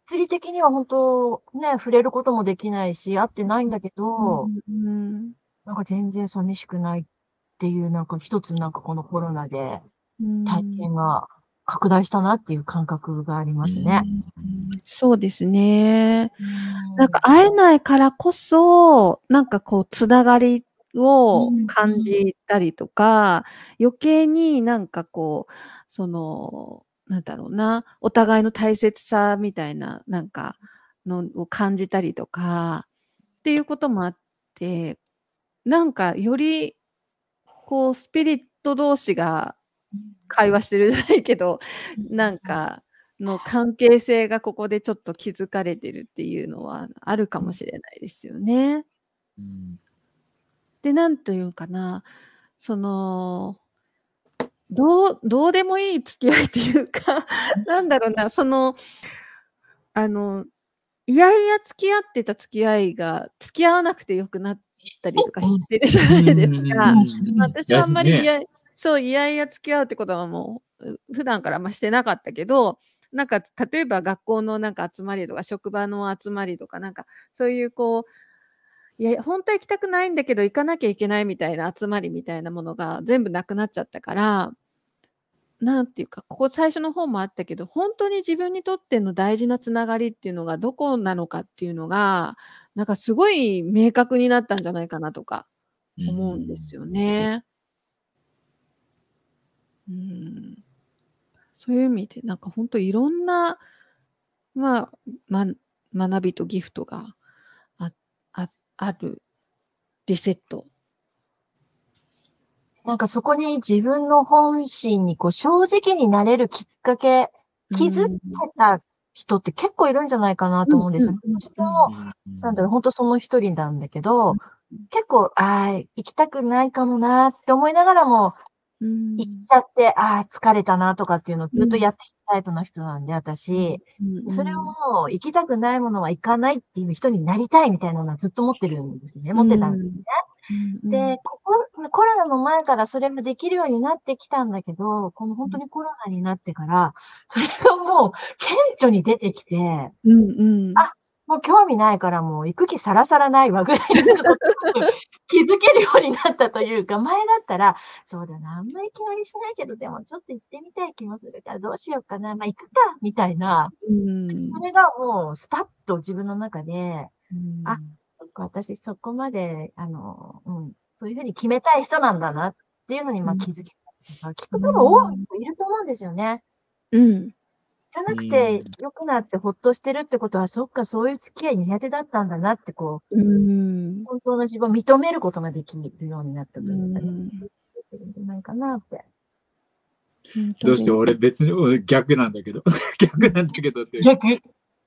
物理的には本当ね、触れることもできないし、会ってないんだけど、うん。なんか全然寂しくないっていう、なんか一つなんかこのコロナでうん体験が拡大したなっていう感覚がありますね。そうですね。うなんか会えないからこそ、なんかこう、つながりをうん感じたりとか、余計になんかこう、その、なんだろうな、お互いの大切さみたいな、なんか、のを感じたりとか、っていうこともあって、なんかより、こう、スピリット同士が会話してるじゃないけど、なんか、の関係性がここでちょっと気づかれてるっていうのはあるかもしれないですよね。うん。で、なんというかな、その、どう、どうでもいい付き合いっていうか、なんだろうな、その、あの、いやいや付き合ってた付き合いが付き合わなくてよくなったりとかしてるじゃないですか。うん。私はあんまりいね。や、そう、いやいや付き合うってことはもう、う普段からましてなかったけど、なんか、例えば学校のなんか集まりとか、職場の集まりとか、なんか、そういうこう、いや、本当は行きたくないんだけど、行かなきゃいけないみたいな集まりみたいなものが全部なくなっちゃったから、なんていうか、ここ最初の方もあったけど、本当に自分にとっての大事なつながりっていうのがどこなのかっていうのが、なんかすごい明確になったんじゃないかなとか思うんですよね。うん。そういう意味で、なんか本当いろんな、まあ、ま、学びとギフトがあああるリセット。なんかそこに自分の本心にこう正直になれるきっかけ、気づけた人って結構いるんじゃないかなと思うんですよ。うんうん私も、なんだろう、本当その一人なんだけど、結構、ああ、行きたくないかもなって思いながらも、うん、行っちゃって、ああ、疲れたなとかっていうのをずっとやっていくタイプの人なんで、私。うんそれを、行きたくないものは行かないっていう人になりたいみたいなのはずっと持ってるんですね。持ってたんですね。うんで、ここ、コロナの前からそれができるようになってきたんだけど、この本当にコロナになってから、それがもう顕著に出てきて、うんうん。あもう興味ないからもう行く気さらさらないわぐらいのこと気づけるようになったというか、前だったら、そうだな、あんまり気乗りしないけど、でもちょっと行ってみたい気もするからどうしようかな、まあ行くか、みたいな。うん。それがもうスパッと自分の中で、うんあ私そこまで、あの、うん、そういうふうに決めたい人なんだなっていうのにまあうん気づけたとか、きっと多い人いると思うんですよね。うん。じゃなくうてん、良くなってほっとしてるってことは、そっか、そういう付き合い苦手だったんだなって、こう、うん。本当の自分を認めることができるようになったとういうかね、んできるんじゃないかなって。どうして俺別に俺逆なんだけど。逆なんだけどって。逆？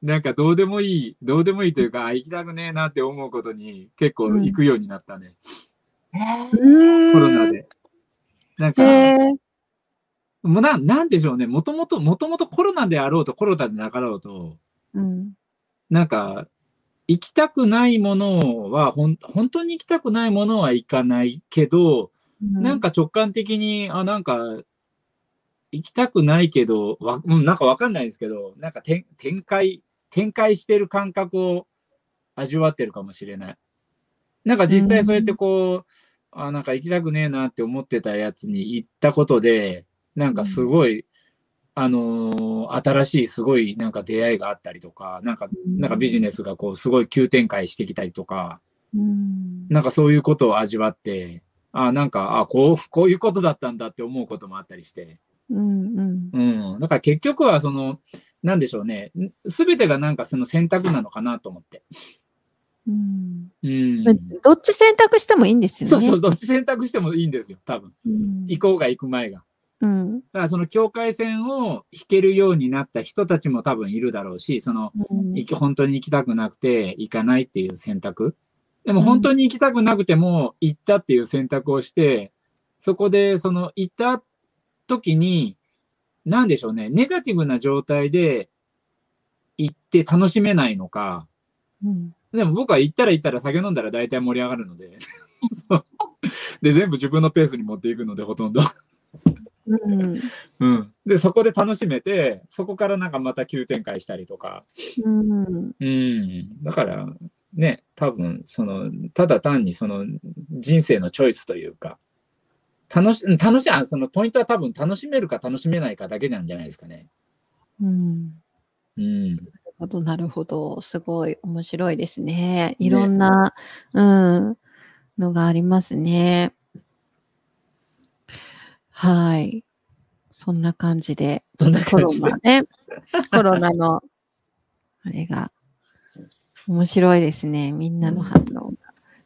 なんかどうでもいい、どうでもいいというか、あ行きたくねえなって思うことに結構行くようになったね。えーコロナ。で。なんか、へえ。もうななんでしょうね。もともと、もともとコロナであろうとコロナでなかろうと、うん。なんか、行きたくないものは、ほん本当に行きたくないものは行かないけど、なんか直感的に、あ、なんか、行きたくないけど、わうんなんかわかんないですけど、なんか展展開、展開してる感覚を味わってるかもしれない。なんか実際そうやってこう、あ、なんか行きたくねえなって思ってたやつに行ったことで、なんかすごい、あのー新しいすごいなんか出会いがあったりとか、なんか、なんかビジネスがこうすごい急展開してきたりとか、うん。なんかそういうことを味わって、あなんか、あこう、こういうことだったんだって思うこともあったりして。うん。うん。うん。だから結局は、その、なんでしょうね。すべてがなんかその選択なのかなと思って。うん。うん。どっち選択してもいいんですよね。そうそう、どっち選択してもいいんですよ、多分。うん。行こうが行く前が。うん。だからその境界線を引けるようになった人たちも多分いるだろうし、その、うん行き本当に行きたくなくて行かないっていう選択。でも本当に行きたくなくても行ったっていう選択をして、そこでその行った時に、なんでしょうね、ネガティブな状態で行って楽しめないのか、うん。でも僕は行ったら行ったら酒飲んだら大体盛り上がるので、で、全部自分のペースに持っていくので、ほとんど。うん。うん。で、そこで楽しめて、そこからなんかまた急展開したりとか、うん。うん。だから、ね、多分、その、ただ単にその人生のチョイスというか、楽し、楽しい、あそのポイントは多分楽しめるか楽しめないかだけなんじゃないですかね。うん。うん。なるほど、なるほど。すごい面白いですね。いろんな、うん、のがありますね。はい。そんな感じで、そんなコロ感じで？ナね。コロナの、あれが、面白いですね。みんなの反応が。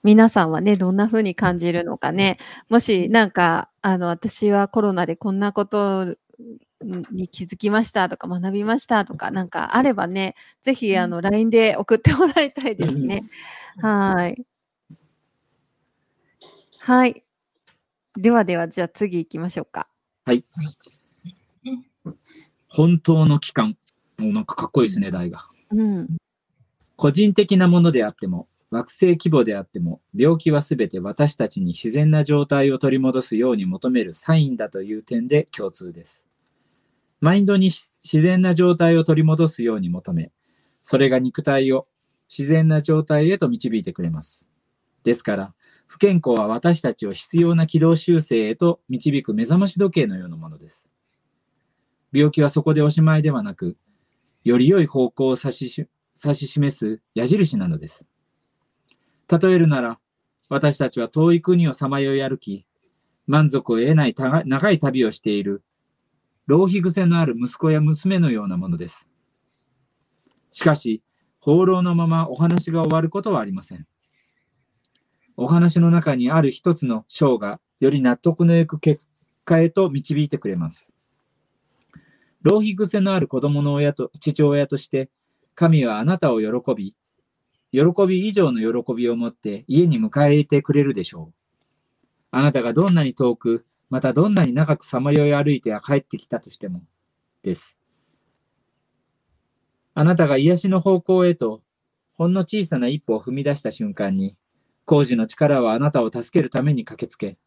皆さんはね、どんな風に感じるのかね。もし、なんか、あの、私はコロナでこんなことに気づきましたとか学びましたとかなんかあればね、ぜひあの LINE で送ってもらいたいですね。はい。はい。ではでは、じゃあ次行きましょうか。本当の期間。もうなんかかっこいいですね、題が。うん。個人的なものであっても、惑星規模であっても、病気はすべて私たちに自然な状態を取り戻すように求めるサインだという点で共通です。マインドに自然な状態を取り戻すように求め、それが肉体を自然な状態へと導いてくれます。ですから、不健康は私たちを必要な軌道修正へと導く目覚まし時計のようなものです。病気はそこでおしまいではなく、より良い方向を指し示す矢印なのです。例えるなら、私たちは遠い国をさまよい歩き、満足を得ない長い旅をしている、浪費癖のある息子や娘のようなものです。しかし、放浪のままお話が終わることはありません。お話の中にある一つの章が、より納得のいく結果へと導いてくれます。浪費癖のある子供の親と父親として、神はあなたを喜び、喜び以上の喜びを持って家に迎えてくれるでしょう。あなたがどんなに遠く、またどんなに長くさまよい歩いて帰ってきたとしても、です。あなたが癒しの方向へと、ほんの小さな一歩を踏み出した瞬間に、工事の力はあなたを助けるために駆けつけ、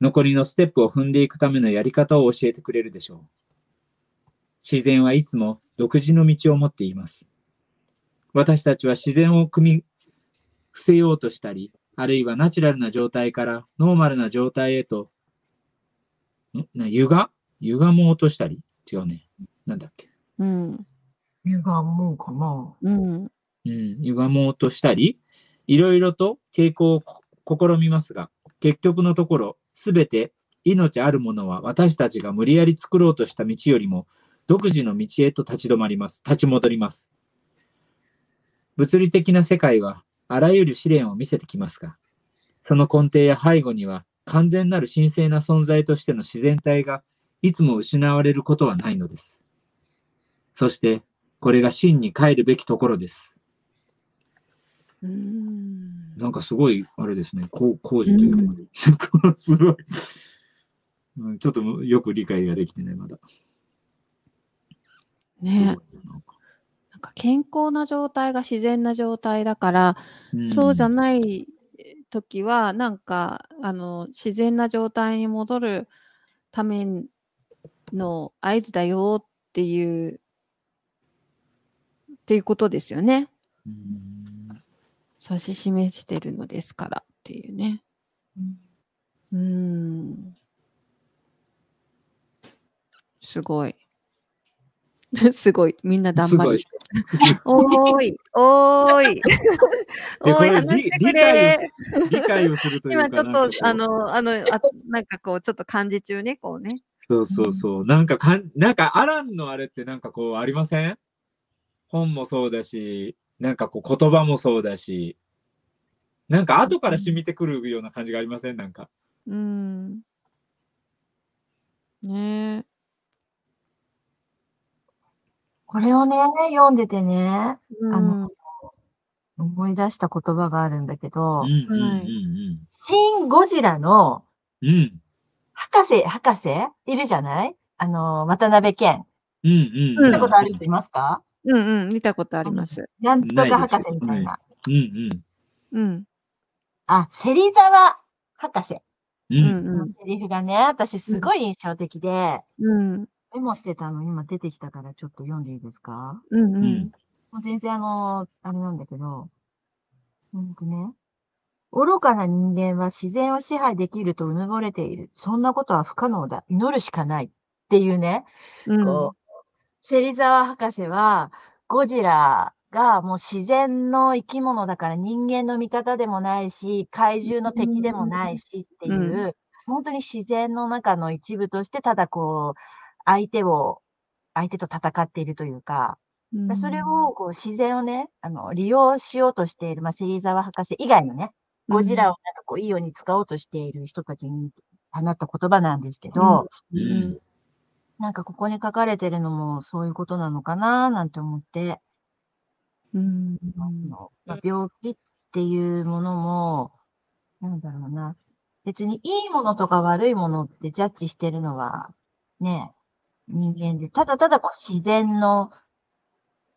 残りのステップを踏んでいくためのやり方を教えてくれるでしょう。自然はいつも独自の道を持っています。私たちは自然を組み伏せようとしたり、あるいはナチュラルな状態からノーマルな状態へと、ん？な歪？歪もうとしたり違うね。なんだっけ？うん。歪もうかな。うん。うん、歪もうとしたり、いろいろと傾向を試みますが、結局のところ、すべて命あるものは私たちが無理やり作ろうとした道よりも、独自の道へと立ち止まります。立ち戻ります。物理的な世界はあらゆる試練を見せてきますが、その根底や背後には完全なる神聖な存在としての自然体がいつも失われることはないのです。そして、これが真に帰るべきところです。うん。なんかすごい、あれですね、こう工事というか、すごい、うん。ちょっとよく理解ができてない、まだ。ねなんか健康な状態が自然な状態だから、んそうじゃない時は、なんか、あの、自然な状態に戻るための合図だよっていう、っていうことですよね。うん指し示してるのですからっていうね。うーん。すごい。すごい。みんなだんまりして。おーい、おーい。おーい、れ話してくれ。をす理解をするというか今ちょっとあの、あの、あなんかこう、ちょっと漢字中ね、こうね。そうそうそう。なんかかん、なんかアランのあれってなんかこうありません？本もそうだし、なんかこう言葉もそうだし、なんか後から染みてくるような感じがありません？なんか。うーん。ねこれをね、読んでてね、え。うんあの思い出した言葉があるんだけどうん、うんうんシン・ゴジラのうん。うん。博士、博士？いるじゃない？あの、渡辺謙。うんうん。うん見たことある人いますか？うんうん、見たことあります。なんとか博士みたいな。うんうん。うん。あ、芹沢博士う。うんんのセリフがね、私すごい印象的で、うん。メモしてたの今出てきたからちょっと読んでいいですか？うんううんん。もう全然あの、あれなんだけど、なんかね、愚かな人間は自然を支配できるとうぬぼれている。そんなことは不可能だ。祈るしかない。っていうね、うんこう、芹沢博士は、ゴジラがもう自然の生き物だから人間の味方でもないし、怪獣の敵でもないしっていう、う本当に自然の中の一部として、ただこう、相手を、相手と戦っているというか、うん。それをこう自然をね、あの、利用しようとしている、まあ、芹沢博士以外のね、ゴジラをなんかこう、いいように使おうとしている人たちに放った言葉なんですけど、うんなんかここに書かれてるのもそういうことなのかななんて思って、うん。あのまあ、病気っていうものも、なんだろうな。別にいいものとか悪いものってジャッジしてるのは、ね、人間で、ただただこう自然の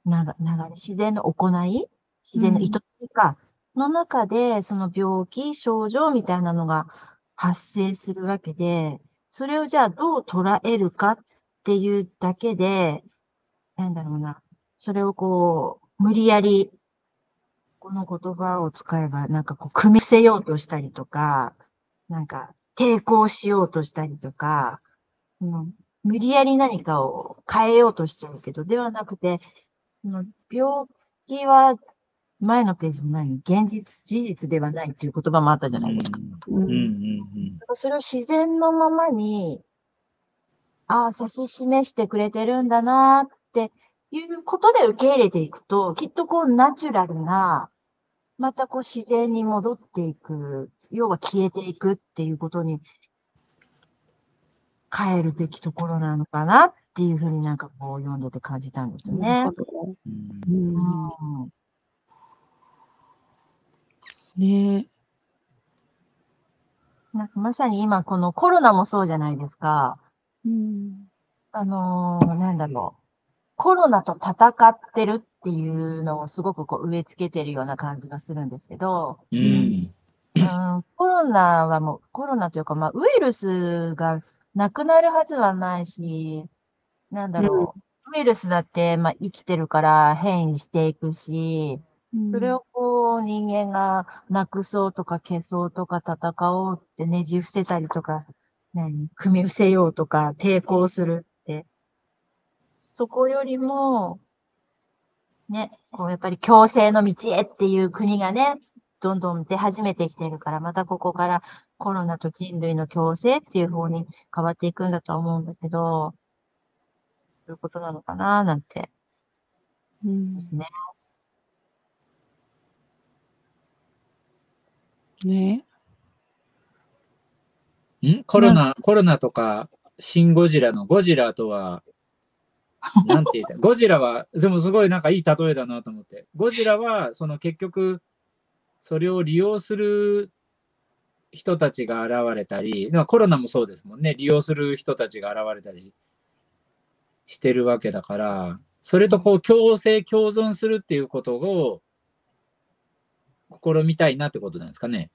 流流れ、自然の行い、自然の営みか、の中で、その病気、症状みたいなのが発生するわけで、それをじゃあどう捉えるかっていうだけで、なんだろうな。それをこう、無理やり、この言葉を使えば、なんかこう、組み伏せようとしたりとか、なんか、抵抗しようとしたりとか、うん、無理やり何かを変えようとしちゃうけど、ではなくて、その病気は、前のページの前に現実、事実ではないっていう言葉もあったじゃないですか。うん。うん。うん。それを自然のままに、ああ、指し示してくれてるんだなっていうことで受け入れていくと、きっとこうナチュラルな、またこう自然に戻っていく、要は消えていくっていうことに変えるべきところなのかなっていうふうになんかこう読んでて感じたんですよね。うんうんうんねなんかまさに今このコロナもそうじゃないですか。うん。あのーなんだろう。コロナと戦ってるっていうのをすごくこう植え付けてるような感じがするんですけど、うん。うん、コロナはもう、コロナというか、まあ、ウイルスがなくなるはずはないし、なんだろう。ウイルスだって、まあ、生きてるから変異していくし、それをこう人間がなくそうとか消そうとか戦おうってねじ伏せたりとか、何、組み伏せようとか抵抗するって。そこよりも、ね、こうやっぱり共生の道へっていう国がね、どんどん出始めてきてるから、またここからコロナと人類の共生っていう方に変わっていくんだとは思うんだけど、そういうことなのかななんてうんですね。ね。ん？コロナ、コロナとか、シン・ゴジラのゴジラとは、なんて言った？ゴジラは、でもすごいなんかいい例えだなと思って。ゴジラは、その結局、それを利用する人たちが現れたり、まあコロナもそうですもんね。利用する人たちが現れたりししてるわけだから、それとこう共生共存するっていうことを試みたいなってことなんですかね。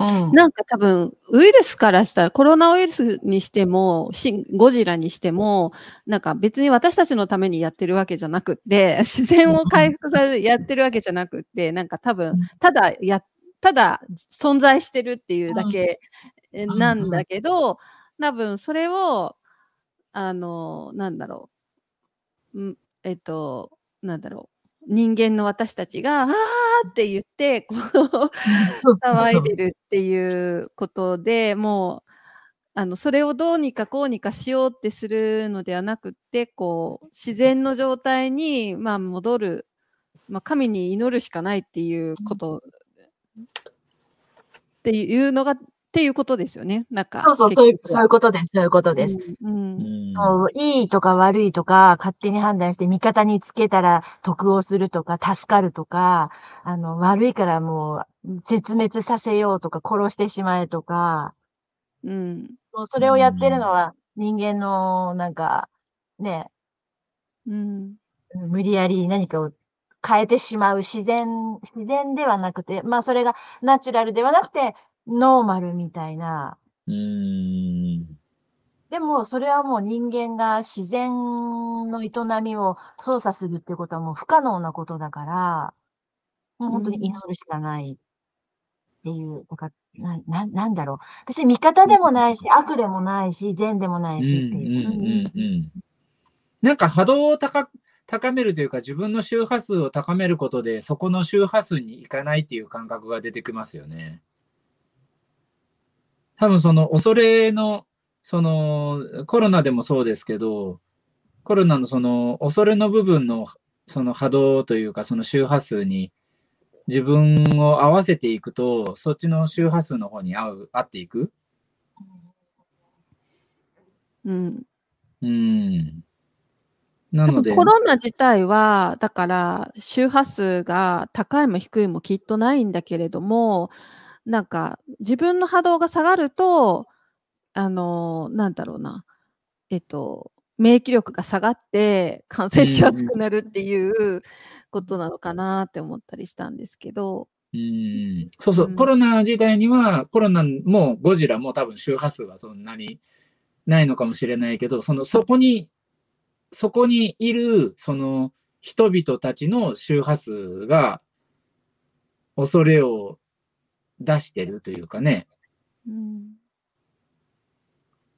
うん。なんか多分、ウイルスからしたら、コロナウイルスにしても、シンゴジラにしても、なんか別に私たちのためにやってるわけじゃなくって、自然を回復されやってるわけじゃなくって、なんか多分うん、ただや、ただ存在してるっていうだけなんだけど、多分それを、あの、なんだろう、うんえっと、なんだろう、人間の私たちが、あーって言って、こう、騒いでるっていうことでもうあのそれをどうにかこうにかしようってするのではなくってこう自然の状態に、まあ、戻る、まあ、神に祈るしかないっていうこと、っていうのがっていうことですよね。なんかそうそう、そういう、そういうことです。そういうことです。うんうん。いいとか悪いとか、勝手に判断して味方につけたら得をするとか、助かるとか、あの、悪いからもう絶滅させようとか、殺してしまえとか、うん。もうそれをやってるのは人間の、なんか、ね、うんうん。無理やり何かを変えてしまう自然、自然ではなくて、まあそれがナチュラルではなくて、ノーマルみたいな、うんでも、それはもう人間が自然の営みを操作するってことはもう不可能なことだから、もう本当に祈るしかないっていう、だから、な、ななんだろう。別に味方でもないし、悪でもないし、善でもないしっていう。うんうんうんうんなんか波動を高高めるというか自分の周波数を高めることでそこの周波数に行かないっていう感覚が出てきますよね。多分その恐れのそのコロナでもそうですけどコロナのその恐れの部分のその波動というかその周波数に自分を合わせていくとそっちの周波数の方に合う合っていく。うんうん。なので。コロナ自体はだから周波数が高いも低いもきっとないんだけれどもなんか自分の波動が下がるとあのなんだろうな。えっと免疫力が下がって感染しやすくなるっていうことなのかなって思ったりしたんですけど、うん。そうそう、うん。コロナ時代には、コロナもゴジラも多分周波数はそんなにないのかもしれないけど、そのそこに、そこにいるその人々たちの周波数が恐れを出してるというかね。うん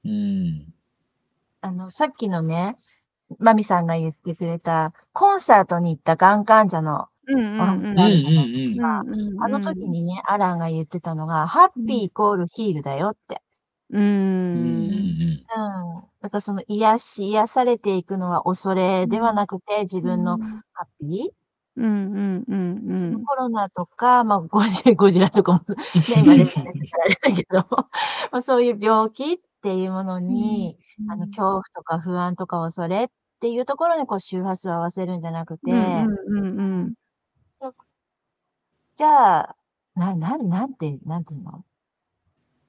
うん。あの、さっきのね、マミさんが言ってくれた、コンサートに行ったがん患者の、うんうんうんうんうんうん。あの時にね、アランが言ってたのが、ハッピーイコールヒールだよって。ううんうんんうん。だからその癒し、癒されていくのは恐れではなくて、自分のハッピー、うんうんうんうん。コロナとか、まあ、ゴジゴジラとかも、ね、今出てたらけど、まあ、そういう病気っていうものに、あの、恐怖とか不安とか恐れっていうところにこう周波数を合わせるんじゃなくて、うんうんうんじゃあ、な、なん、なんて、なんていうの？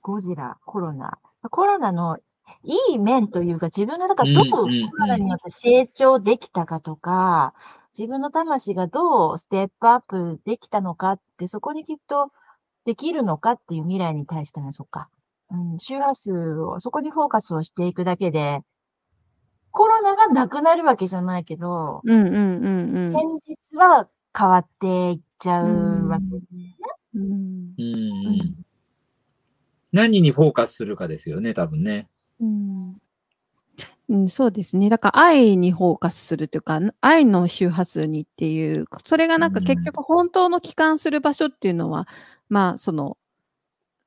ゴジラ、コロナ。コロナのいい面というか、自分がだからどうコうんうんうん。ロナによって成長できたかとか、自分の魂がどうステップアップできたのかって、そこにきっとできるのかっていう未来に対しての、そっか。うん、周波数を、そこにフォーカスをしていくだけで、コロナがなくなるわけじゃないけど、うんうんうんうん。現実は変わっていっちゃうわけですね。うんうんうん何にフォーカスするかですよね、多分ね。うんうん、そうですね。だから愛にフォーカスするというか、愛の周波数にっていう、それがなんかうん結局本当の帰還する場所っていうのは、まあその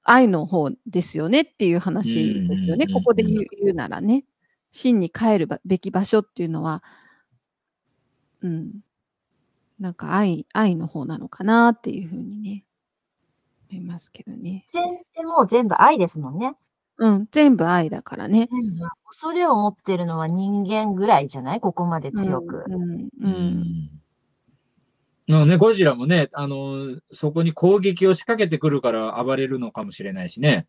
愛の方ですよねっていう話ですよね。うんここで言う言うならね。真に帰るべき場所っていうのは、うん。なんか愛、愛の方なのかなっていうふうにね、思いますけどね。全ってもう全部愛ですもんね。うん、全部愛だからね。全部恐れを持ってるのは人間ぐらいじゃない？ここまで強く。うん、うん、ううん。のね、ゴジラもね、あの、そこに攻撃を仕掛けてくるから暴れるのかもしれないしね。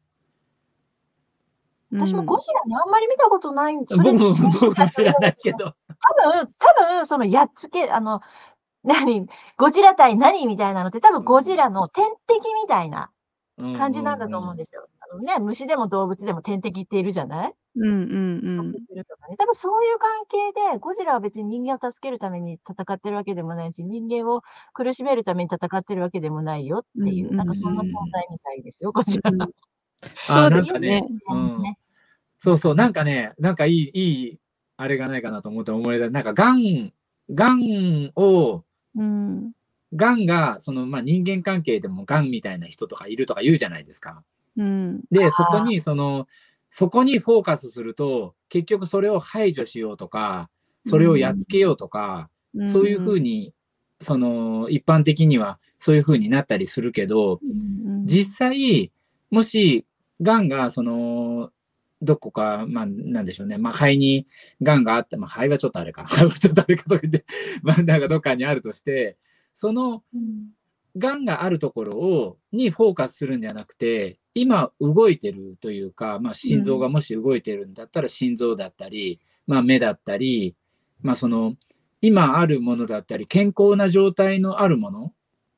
私もゴジラね、あんまり見たことないんです僕も、僕も知らないけど。多分、多分、そのやっつけ、あの、何、ゴジラ対何みたいなのって多分ゴジラの天敵みたいな感じなんだと思うんですよ。あのね、虫でも動物でも天敵っているじゃない？うんうんうん。するとかね。多分そういう関係で、ゴジラは別に人間を助けるために戦ってるわけでもないし、人間を苦しめるために戦ってるわけでもないよっていう、うんなんかそんな存在みたいですよ、ゴジラ。うん あそうですねなんかね。うんねそうそう、なんかね、なんかいい、いい、あれがないかなと思って思い出なんか、がん、がんを、うん。がんが、その、まあ、人間関係でもがんみたいな人とかいるとか言うじゃないですか。うん。で、そこに、その、そこにフォーカスすると、結局それを排除しようとか、それをやっつけようとか、そういうふうに、その、一般的にはそういうふうになったりするけど、うん、実際、もし、がんが、その、どこか、まあ、なんでしょうね。まあ、肺にがんがあって、まあ、肺はちょっとあれか。肺はちょっとあれかとか言って、まあ、なんかどっかにあるとして、その、うんがんがあるところを、にフォーカスするんじゃなくて、今動いてるというか、まあ、心臓がもし動いてるんだったら、心臓だったり、まあ、目だったり、まあ、その、今あるものだったり、健康な状態のあるもの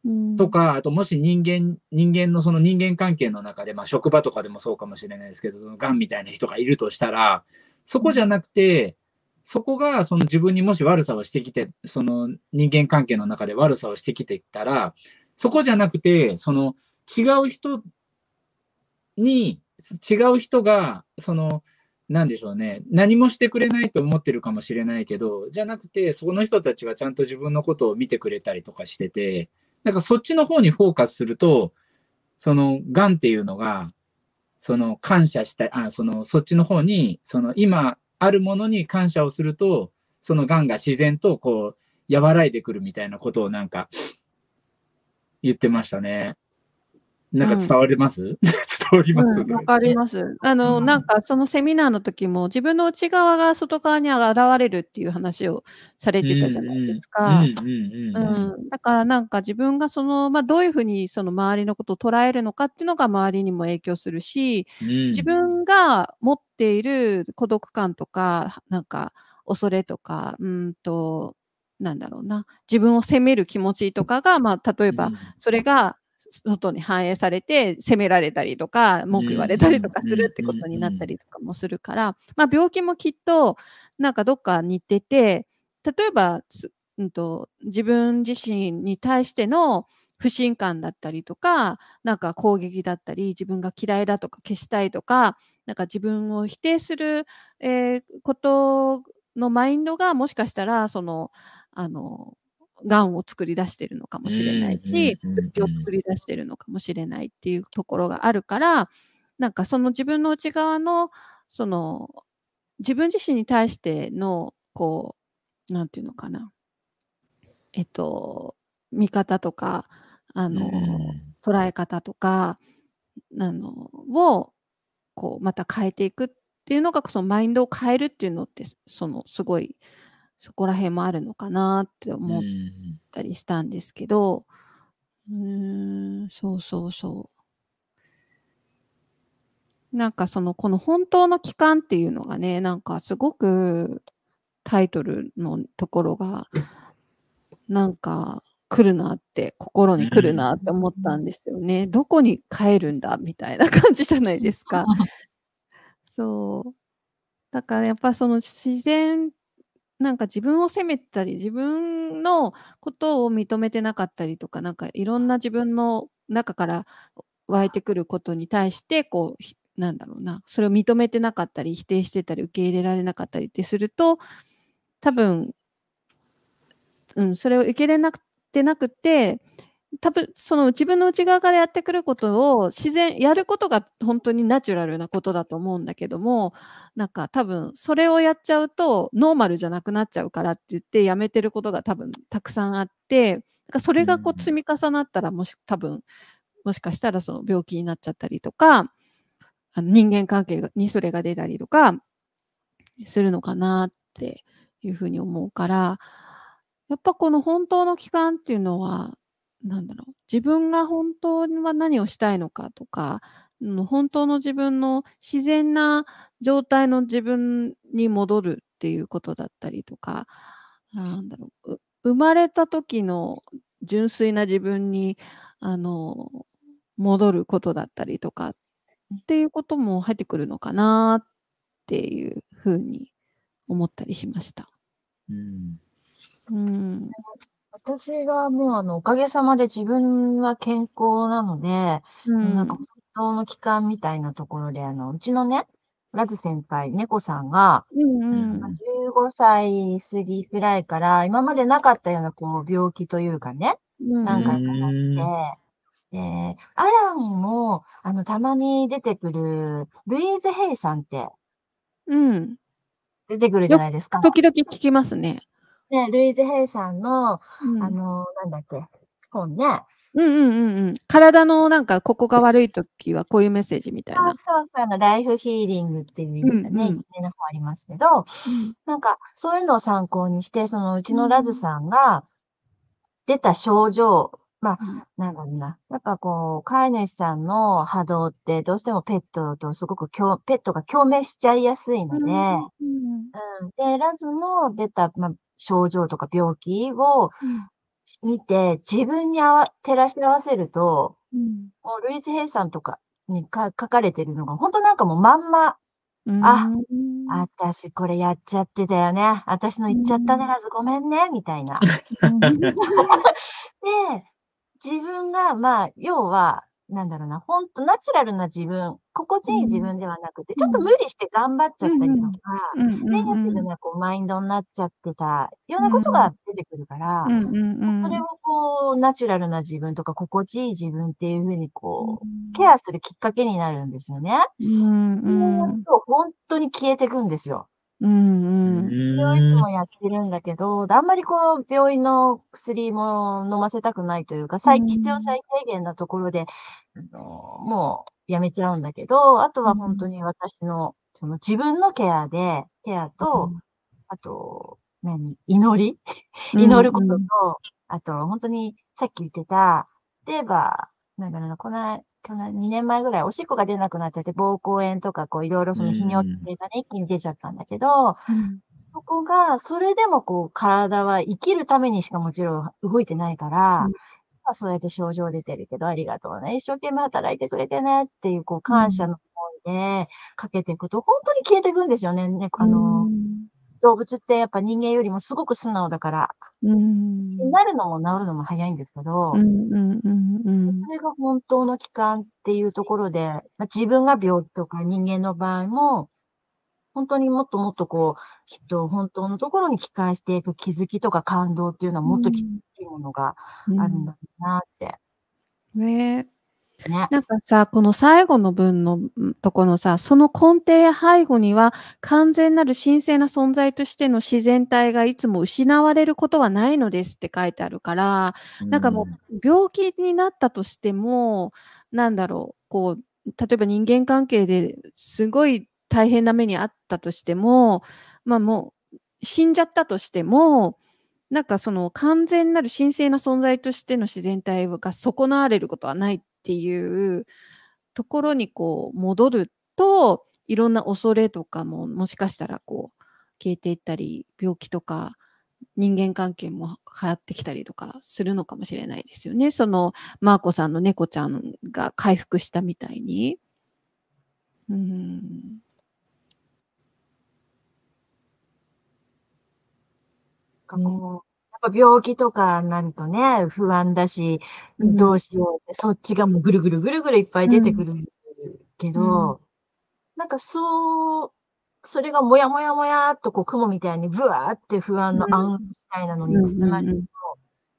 うん。とか、あともし人間、人間のその人間関係の中で、まあ職場とかでもそうかもしれないですけど、その癌みたいな人がいるとしたら、そこじゃなくて、そこがその自分にもし悪さをしてきて、その人間関係の中で悪さをしてきていったら、そこじゃなくて、その違う人に、違う人が、その、なんでしょうね、何もしてくれないと思ってるかもしれないけど、じゃなくて、その人たちがちゃんと自分のことを見てくれたりとかしてて、なんかそっちの方にフォーカスすると、その、癌っていうのが、その、感謝したい、あ、その、そっちの方に、その、今あるものに感謝をすると、その癌が自然とこう、和らいでくるみたいなことをなんか、言ってましたね。なんか伝わります、伝わります、うんわかります。あの、うん。なんかそのセミナーの時も自分の内側が外側に現れるっていう話をされてたじゃないですか。うんうんうんうん。うん、だからなんか自分がその、まあ、どういうふうにその周りのことを捉えるのかっていうのが周りにも影響するし、うん。自分が持っている孤独感とか、なんか恐れとか、うんと、なんだろうな、自分を責める気持ちとかが、まあ、例えば、それが外に反映されて責められたりとか文句言われたりとかするってことになったりとかもするから、まあ、病気もきっとなんかどっか似てて例えば、すうん、と自分自身に対しての不信感だったりとかなんか攻撃だったり自分が嫌いだとか消したいとかなんか自分を否定する、えーことのマインドがもしかしたらそのあのがんを作り出してるのかもしれないし、病気を作り出してるのかもしれないっていうところがあるから、なんかその自分の内側の、その、自分自身に対しての、こう、なんていうのかな、えっと、見方とか、あの、うん。捉え方とか、あの、を、こう、また変えていくっていうのが、そのマインドを変えるっていうのって、その、すごい、そこら辺もあるのかなって思っうんたりしたんですけど、うーん、そうそうそう。なんかその、この本当の期間っていうのがね、なんかすごくタイトルのところが、なんか来るなって、心に来るなって思ったんですよね。どこに帰るんだみたいな感じじゃないですか。そう。だからやっぱその自然なんか自分を責めたり自分のことを認めてなかったりとかなんかいろんな自分の中から湧いてくることに対してこうなんだろうなそれを認めてなかったり否定してたり受け入れられなかったりってすると多分、うん、それを受け入れなくてなくて多分その自分の内側からやってくることを自然やることが本当にナチュラルなことだと思うんだけどもなんか多分それをやっちゃうとノーマルじゃなくなっちゃうからって言ってやめてることが多分たくさんあってなんかそれがこう積み重なったらもし多分もしかしたらその病気になっちゃったりとかあの人間関係にそれが出たりとかするのかなっていうふうに思うからやっぱこの本当の期間っていうのはなんだろう、自分が本当は何をしたいのかとか、うん本当の自分の自然な状態の自分に戻るっていうことだったりとか、なんだろう、う生まれた時の純粋な自分に、あの、戻ることだったりとかっていうことも入ってくるのかなっていうふうに思ったりしました。うん。うん。私がもうあの、おかげさまで自分は健康なので、うんなんか本当の期間みたいなところで、あの、うちのね、ラズ先輩、猫さんが、うんうん15歳過ぎくらいから、今までなかったような、こう、病気というかね、うん何回かなって、で、アランも、あの、たまに出てくる、ルイーズ・ヘイさんってうん。出てくるじゃないですか。時々聞きますね。ね、ルイーズ・ヘイさんの、うんあの、なんだっけ、本ね。うんうんうんうん。体のなんかここが悪いときはこういうメッセージみたいな。そうそう、ライフヒーリングっていう意味がね、うんうん有名な本ありますけど、うんなんか、そういうのを参考にして、そのうちのラズさんが出た症状、まあ、なんだろうな。やっぱこう、飼い主さんの波動ってどうしてもペットとすごく共、ペットが共鳴しちゃいやすいので、うんうん。で、ラズの出た、まあ、症状とか病気を見て、自分に照らし合わせると、うん。もうルイーズ・ヘイさんとかにか書かれてるのが、本当なんかもうまんま、うん。あうん私これやっちゃってたよね。私の言っちゃったね、うん。ラズごめんね、みたいな。うん。で、自分が、まあ、要は、なんだろうな、ほんとナチュラルな自分、心地いい自分ではなくて、ちょっと無理して頑張っちゃったりとか、うんうんネガティブなこうマインドになっちゃってたようなことが出てくるから、うんうんうん。それをこう、ナチュラルな自分とか心地いい自分っていうふうにこう、うん。ケアするきっかけになるんですよね。うんそうやると本当に消えてくんですよ。うんうん。それをいつもやってるんだけど、あんまりこう、病院の薬も飲ませたくないというか、必要最低限なところで、あのもうやめちゃうんだけど、あとは本当に私の、その自分のケアで、ケアと、あと、何？祈り？祈ることと、あと、本当にさっき言ってた、例えば、なんだろうな、この、去年、2年前ぐらい、おしっこが出なくなっちゃって、膀胱炎とか、こう、いろいろその泌尿系がね、一気に出ちゃったんだけど、うんそこが、それでもこう、体は生きるためにしかもちろん動いてないから、うんまあそうやって症状出てるけど、ありがとうね。一生懸命働いてくれてねっていう、こう、感謝の思いでかけていくと、本当に消えていくんですよね。ねあの、動物ってやっぱ人間よりもすごく素直だから、うん。なるのも治るのも早いんですけど、うんうんうんうんそれが本当の期間っていうところで、まあ、自分が病気とか人間の場合も、本当にもっともっとこう、きっと本当のところに帰還していく気づきとか感動っていうのはもっときっきいものがうんあるんだろうなって。ねね。なんかさ、この最後の文のんとこのさ、その根底や背後には完全なる神聖な存在としての自然体がいつも失われることはないのですって書いてあるから、なんかもう病気になったとしても、なんだろう、こう、例えば人間関係ですごい大変な目にあったとしても、まあもう死んじゃったとしても、なんかその完全なる神聖な存在としての自然体が損なわれることはないっていうところにこう戻るといろんな恐れとかももしかしたらこう消えていったり病気とか人間関係もはやってきたりとかするのかもしれないですよね。そのマーコさんの猫ちゃんが回復したみたいに。うん過去ぱ病気とかになるとね、不安だし、うん。どうしようって、そっちがもうぐるぐるぐるぐるいっぱい出てくるけど、なんかそう、それがもやもやもやっとこう雲みたいにブワーって不安のうん。暗みたいなのにうん包まれると、うん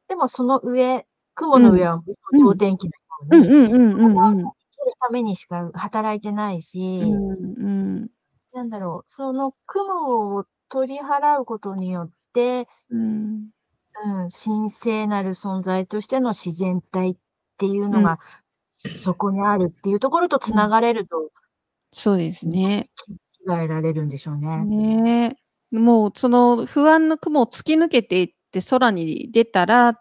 でもその上、雲の上は超天気なうん。ようんうんうんうん。生きるためにしか働いてないし、うんうん。なんだろう、その雲を取り払うことによって、うんうん、神聖なる存在としての自然体っていうのが、そこにあるっていうところとつながれると、そうですね。考えられるんでしょうね。ねえ。もうその不安の雲を突き抜けていって空に出たら、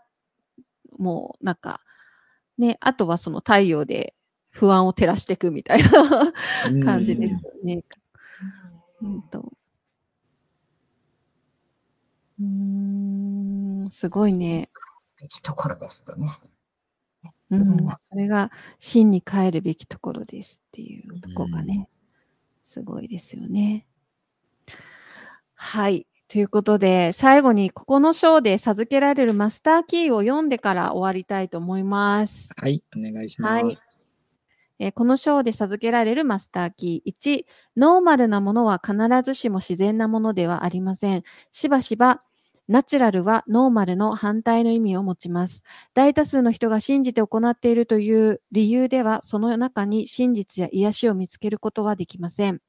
もうなんか、ね、あとはその太陽で不安を照らしていくみたいな感じですよね。うんと。うーん、すごいね。べきところですとね。うんそれが真に帰るべきところですっていうとこがね、すごいですよね。はい。ということで、最後にここの章で授けられるマスターキーを読んでから終わりたいと思います。はい、お願いします。えーこの章で授けられるマスターキー。1、ノーマルなものは必ずしも自然なものではありません。しばしば、ナチュラルはノーマルの反対の意味を持ちます。大多数の人が信じて行っているという理由では、その中に真実や癒しを見つけることはできません。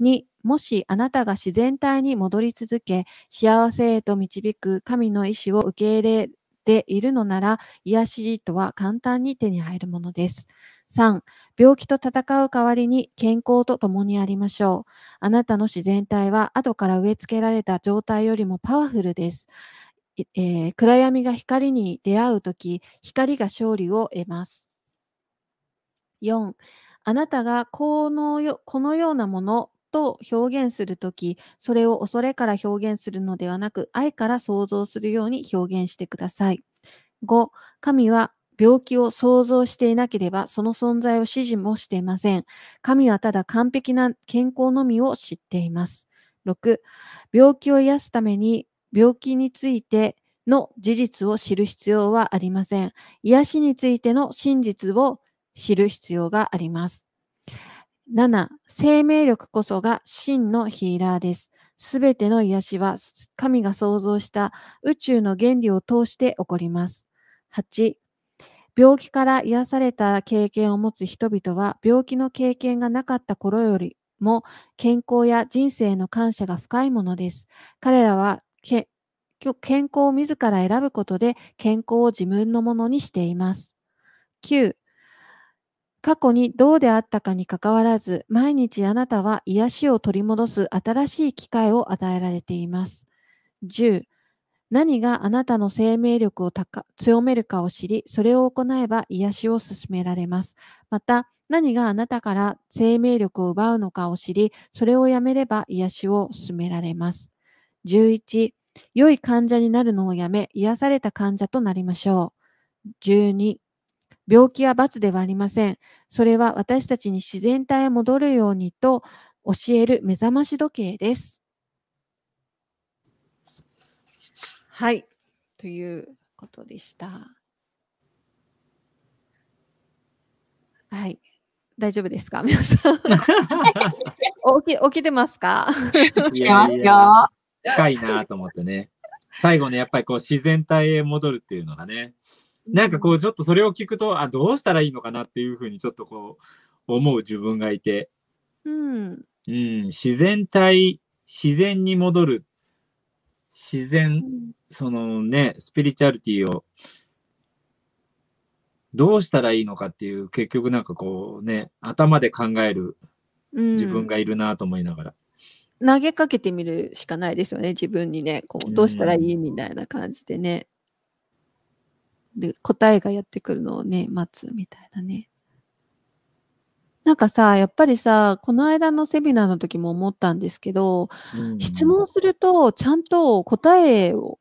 2、もしあなたが自然体に戻り続け、幸せへと導く神の意志を受け入れているのなら、癒しとは簡単に手に入るものです。3、病気と戦う代わりに健康と共にありましょう。あなたの自然体は後から植え付けられた状態よりもパワフルです。えー暗闇が光に出会うとき、光が勝利を得ます。4、あなたがこのよこのようなものと表現するとき、それを恐れから表現するのではなく、愛から想像するように表現してください。5、神は病気を想像していなければ、その存在を指示もしていません。神はただ完璧な健康のみを知っています。6、病気を癒すために病気についての事実を知る必要はありません。癒しについての真実を知る必要があります。7、生命力こそが真のヒーラーです。すべての癒しは神が創造した宇宙の原理を通して起こります。8、病気から癒された経験を持つ人々は病気の経験がなかった頃よりも健康や人生の感謝が深いものです。彼らは健康を自ら選ぶことで健康を自分のものにしています。9、過去にどうであったかにかかわらず、毎日あなたは癒しを取り戻す新しい機会を与えられています。10、何があなたの生命力を強めるかを知り、それを行えば癒しを進められます。また、何があなたから生命力を奪うのかを知り、それをやめれば癒しを進められます。11、良い患者になるのをやめ、癒された患者となりましょう。12、病気は罰ではありません。それは私たちに自然体へ戻るようにと教える目覚まし時計です。はい。ということでした。はい。大丈夫ですか？皆さん。起き起きてますか？い来てますよ。深いなと思ってね。最後ね、やっぱりこう自然体へ戻るっていうのがね、なんかこうちょっとそれを聞くと、あ、どうしたらいいのかなっていうふうにちょっとこう思う自分がいて、うん。うん、自然体、自然に戻る、自然、そのね、スピリチュアリティをどうしたらいいのかっていう、結局なんかこうね、頭で考えるうん自分がいるなと思いながら。投げかけてみるしかないですよね、自分にね。こうどうしたらいいみたいな感じでね。で、答えがやってくるのをね、待つみたいなね。なんかさ、やっぱりさ、この間のセミナーの時も思ったんですけど、うん質問すると、ちゃんと答えを、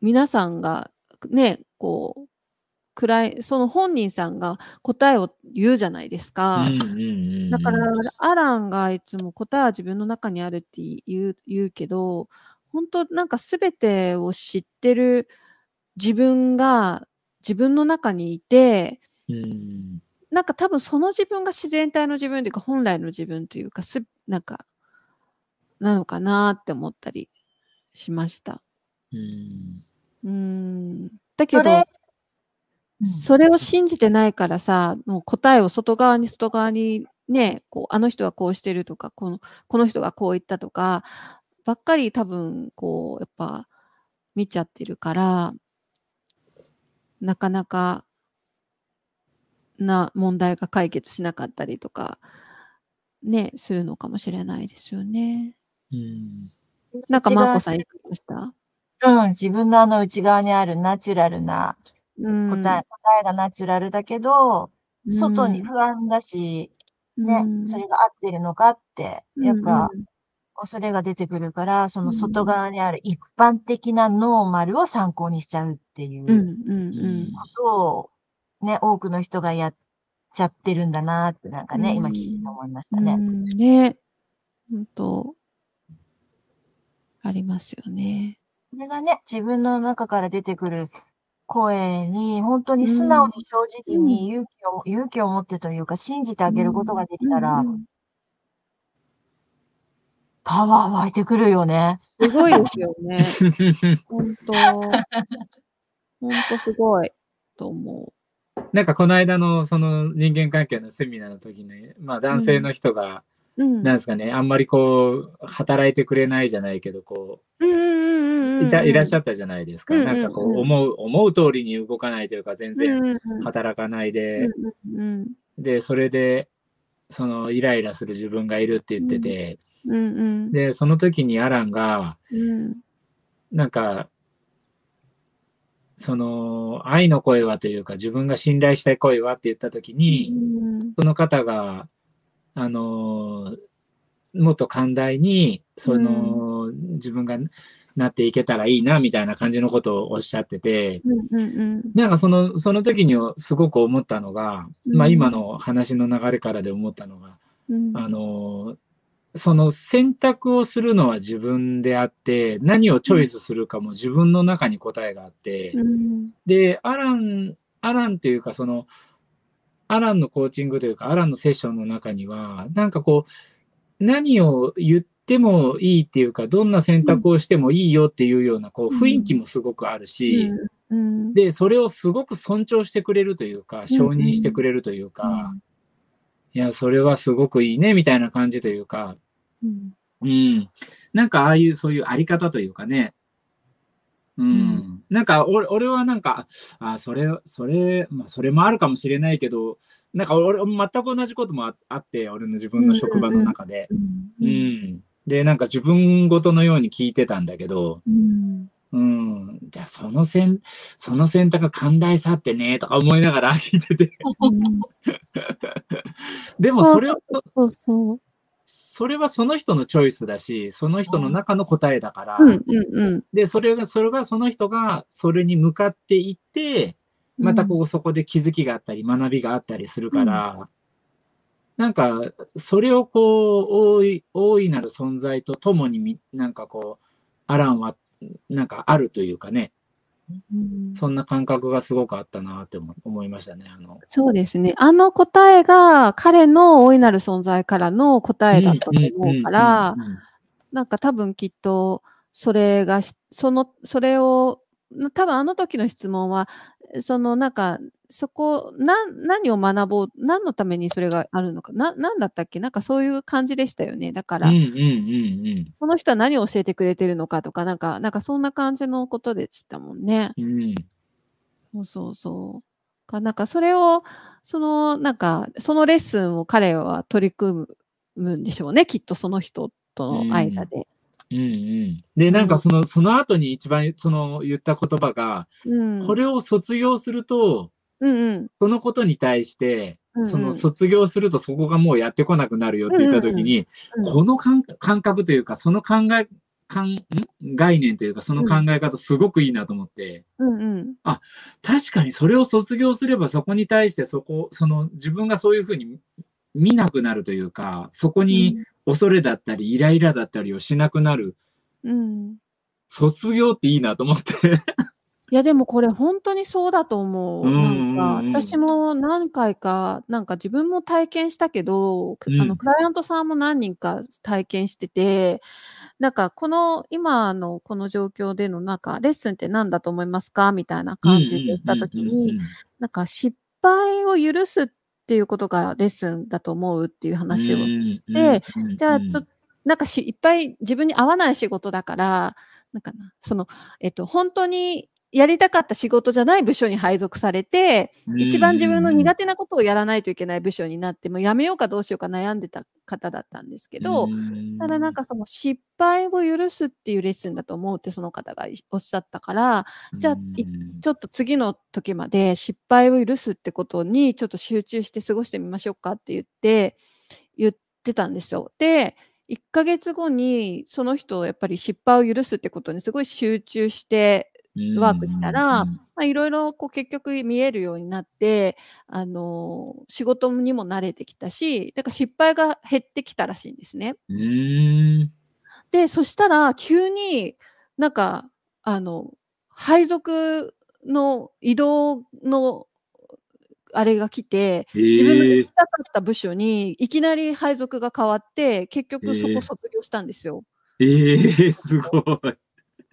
皆さんがね、こう、くらい、その本人さんが答えを言うじゃないですか。だから、アランがいつも答えは自分の中にあるって言う言うけど、本当なんか全てを知ってる自分が自分の中にいて、うん。なんか多分その自分が自然体の自分というか本来の自分というかすなんかなのかなって思ったりしました。うん。うーんだけどそれを信じてないからさもう答えを外側に外側にねこうあの人はこうしてるとかこのこの人がこう言ったとかばっかり多分こうやっぱ見ちゃってるからなかなかな問題が解決しなかったりとかねするのかもしれないですよね。うん。なんかマーコさん言ってました？うん、自分のあの内側にあるナチュラルなうん。答え、答えがナチュラルだけど、外に不安だし、ね、うん。それが合ってるのかって、やっぱうん恐れが出てくるから、そのうん。外側にある一般的なノーマルを参考にしちゃうっていうことを、ね、多くの人がやっちゃってるんだなってなんかね、うん今聞いて思いましたね。うんね。本当ありますよね。それがね、自分の中から出てくる声に、本当に素直に正直に勇気を、勇気を持ってというか、信じてあげることができたら、うんうんパワー湧いてくるよね。すごいですよね。本当本当すごいと思なんかこの間のその人間関係のセミナーの時に、まあ男性の人が、う。うん。なんですかね、あんまりこう、働いてくれないじゃないけど、こうんうんうんうんうう、ん。いた、いらっしゃっったじゃないですか。うんうんうんなんかこう、思う、思う通りに動かないというか、全然然働かないで、うんうんで、それで、その、イライラする自分がいるって言ってて、うんうんで、その時にアランが、うんなんか、その、愛の声はというか、自分が信頼したい声はって言った時に、うん。その方が、あの、もっと寛大に、その、自分がなっていけたらいいな、みたいな感じのことをおっしゃってて、うんうんなんかその、その時にすごく思ったのが、うん。まあ今の話の流れからで思ったのが、うん。あの、その選択をするのは自分であって、何をチョイスするかも自分の中に答えがあって、うん。で、アラン、アランというか、その、アランのコーチングというか、アランのセッションの中には、なんかこう、何を言ってもいいっていうか、どんな選択をしてもいいよっていうような、こう、うん。雰囲気もすごくあるし、うん。で、それをすごく尊重してくれるというか、承認してくれるというか、いや、それはすごくいいね、みたいな感じというか、うんうん。なんかああいう、そういうあり方というかね。うん。うんなんか俺、俺はなんか、あ、それ、それ、まあ、それもあるかもしれないけど、なんか俺、全く同じこともああって、俺の自分の職場の中で。ううんん。で、なんか自分ごとのように聞いてたんだけど、うんうん。じゃあ、その選、その選択が寛大さってね、とか思いながら聞いてて。でも、それを、そうそう。それはその人のチョイスだし、その人の中の答えだから、うんうんうん。で、それが、それがその人がそれに向かっていって、またこうそこで気づきがあったり、学びがあったりするから、なんか、それをこう、大い、大いなる存在とともにみ、なんかこう、アランは、なんかあるというかね、うんそんな感覚がすごくあったなって思思いましたね。あの、そうですね。あの答えが彼の大いなる存在からの答えだったと思うから、なんか多分きっとそれがし、その、それを、多分あの時の質問は、そのなんか、そこ、な、何を学ぼう、何のためにそれがあるのか、な、なんだったっけ？なんかそういう感じでしたよね。だから、うんうんうんその人は何を教えてくれてるのかとか、なんか、なんかそんな感じのことでしたもんね。うん。うんそうそうそう。かなんかそれを、その、なんか、そのレッスンを彼は取り組むんでしょうね。きっとその人との間で。うんうん。で、なんかその、その後に一番その言った言葉が、うん。これを卒業すると、うんうん。そのことに対して、その卒業するとそこがもうやってこなくなるよって言った時に、この感感覚というか、その考え、概念というか、その考え方すごくいいなと思って、うんうん。確かにそれを卒業すればそこに対してそこ、その自分がそういうふうに見なくなるというか、そこに恐れだったりイライラだったりをしなくなるうん。卒業っていいなと思って。いや、でもこれ本当にそうだと思う。うんなんか、うんうん。私も何回か、なんか自分も体験したけど、くあの、うん。クライアントさんも何人か体験してて、なんかこの今のこの状況でのなんか、レッスンって何だと思いますか？みたいな感じで言った時に、なんか失敗を許すっていうことがレッスンだと思うっていう話をして、じゃあ、ちょっと、なんかし、いっぱい自分に合わない仕事だから、なんかな、その、えっと、本当にやりたかった仕事じゃない部署に配属されて、一番自分の苦手なことをやらないといけない部署になって、もうやめようかどうしようか悩んでた方だったんですけど、ただなんかその失敗を許すっていうレッスンだと思うってその方がおっしゃったから、じゃあいちょっと次の時まで失敗を許すってことにちょっと集中して過ごしてみましょうかって言って、言ってたんですよ。で、1ヶ月後にその人やっぱり失敗を許すってことにすごい集中してワークしたら、まあ、いろいろこう結局見えるようになって、あのー仕事にも慣れてきたし、だから失敗が減ってきたらしいんですね。うん。で、そしたら急になんか、あの、配属の移動のあれが来て、自分の行きたかった部署にいきなり配属が変わって、結局そえーこ卒業したんですよ。えー、すごい。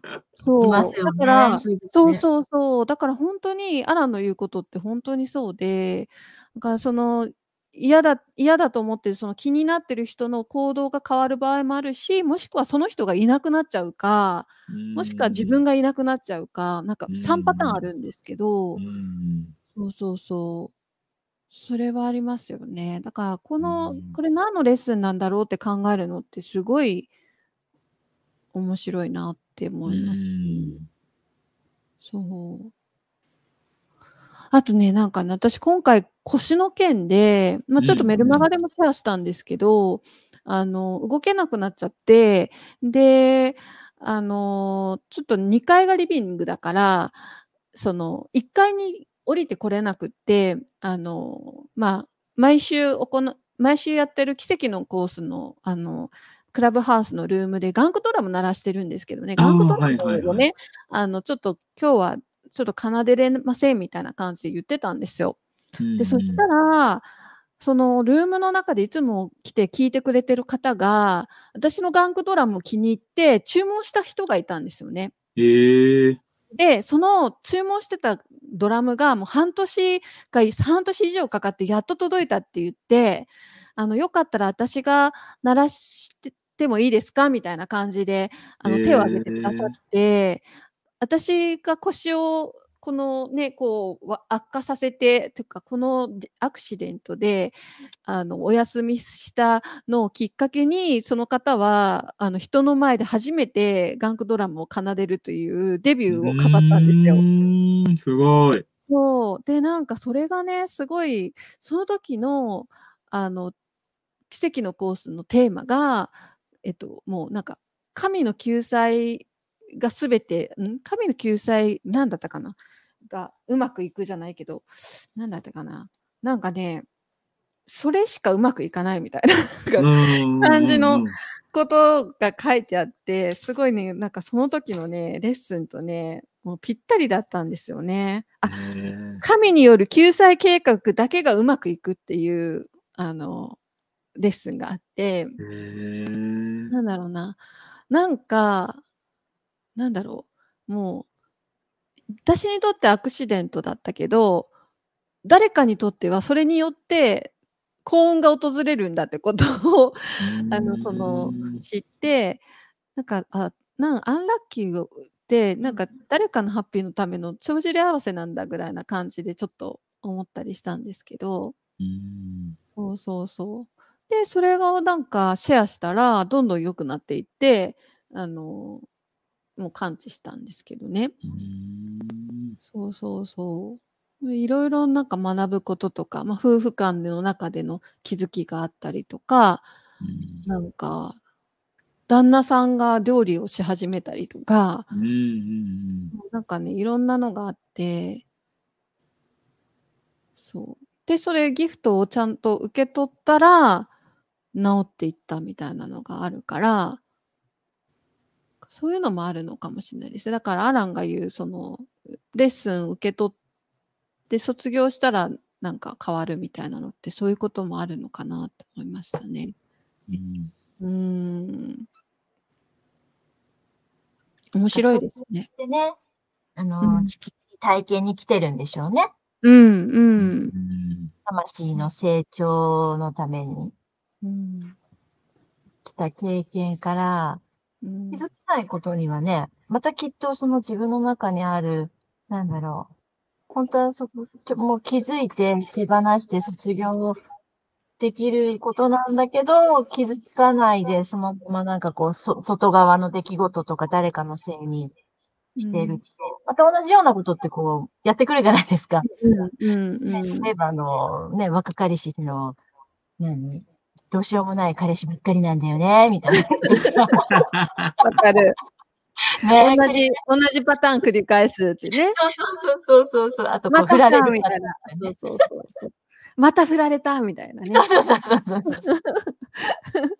そう。ねだから、そうそうそうそう。だから本当に、アランの言うことって本当にそうで、だからその、嫌だ、嫌だと思ってる、その気になってる人の行動が変わる場合もあるし、もしくはその人がいなくなっちゃうか、もしくは自分がいなくなっちゃうか、なんか3パターンあるんですけど、うんそうそうそう。それはありますよね。だから、このうん、これ何のレッスンなんだろうって考えるのってすごい面白いなって思います。そう。あとね、なんかね、私今回腰の件で、まあ、ちょっとメルマガでもシェアしたんですけど、あの、動けなくなっちゃって、で、あの、ちょっと2階がリビングだから、その、1階に降りてこれなくって、あの、まあ、毎週行う、毎週やってる奇跡のコースの、あの、クラブハウスのルームでガンクドラム鳴らしてるんですけどね、ガンクドラはいはいはいムをね、あの、ちょっと今日はちょっと奏でれませんみたいな感じで言ってたんですよ。で、そしたら、そのルームの中でいつも来て聞いてくれてる方が、私のガンクドラムを気に入って注文した人がいたんですよね。えー、で、その注文してたドラムがもう半年か半年以上かかってやっと届いたって言って、あの、よかったら私が鳴らしてもいいですか？みたいな感じで、あの、手を挙げてくださって、私が腰をこのね、こう、わ悪化させて、というか、このでアクシデントで、あの、お休みしたのをきっかけに、その方は、あの、人の前で初めてガンクドラムを奏でるというデビューを飾ったんですよすごい。そう。で、なんかそれがね、すごい、その時の、あの、奇跡のコースのテーマが、えっと、もうなんか、神の救済がすべて、ん？神の救済、なんだったかな？がうまくいくじゃないけど、なんだったかな？なんかね、それしかうまくいかないみたいな感じのことが書いてあって、すごいね、なんかその時のね、レッスンとね、もうぴったりだったんですよね。あ、神による救済計画だけがうまくいくっていう、あの、レッスンがあって、なんだろうな。なんか、なんだろう。もう、私にとってアクシデントだったけど、誰かにとってはそれによって幸運が訪れるんだってことをあの、その、知って、なんか、あ、なんアンラッキーって、なんか誰かのハッピーのための帳尻合わせなんだぐらいな感じでちょっと思ったりしたんですけど、そうそうそう。で、それがなんかシェアしたら、どんどん良くなっていって、あの、もう感知したんですけどね。そうそうそう。いろいろなんか学ぶこととか、まあ、夫婦間の中での気づきがあったりとか、なんか、旦那さんが料理をし始めたりとか、なんかね、いろんなのがあって、そう。で、それギフトをちゃんと受け取ったら、治っていったみたいなのがあるから、そういうのもあるのかもしれないです。だからアランが言うそのレッスン受け取って卒業したらなんか変わるみたいなのってそういうこともあるのかなと思いましたね。うんうーん。面白いですね。でね、あの、うん地球に体験に来てるんでしょうね。うんう。うんん魂の成長のためにうん来た経験から、うん気づかないことにはね、またきっとその自分の中にある、なんだろう。本当はそこ、ちょもう気づいて手放して卒業できることなんだけど、気づかないで、そのままなんかこう、そ外側の出来事とか誰かのせいにしてる。また同じようなことってこう、やってくるじゃないですか。うんうんうん例えばあの、ね、若かりし日の、何どうしようもない彼氏ばっかりなんだよね、みたいな。わかる。ね同じ、同じパターン繰り返すってね。そうそうそうそう。あと、また振られるかみたいな。そうそうそうそう。また振られたみたいなね。そうそうそうそう。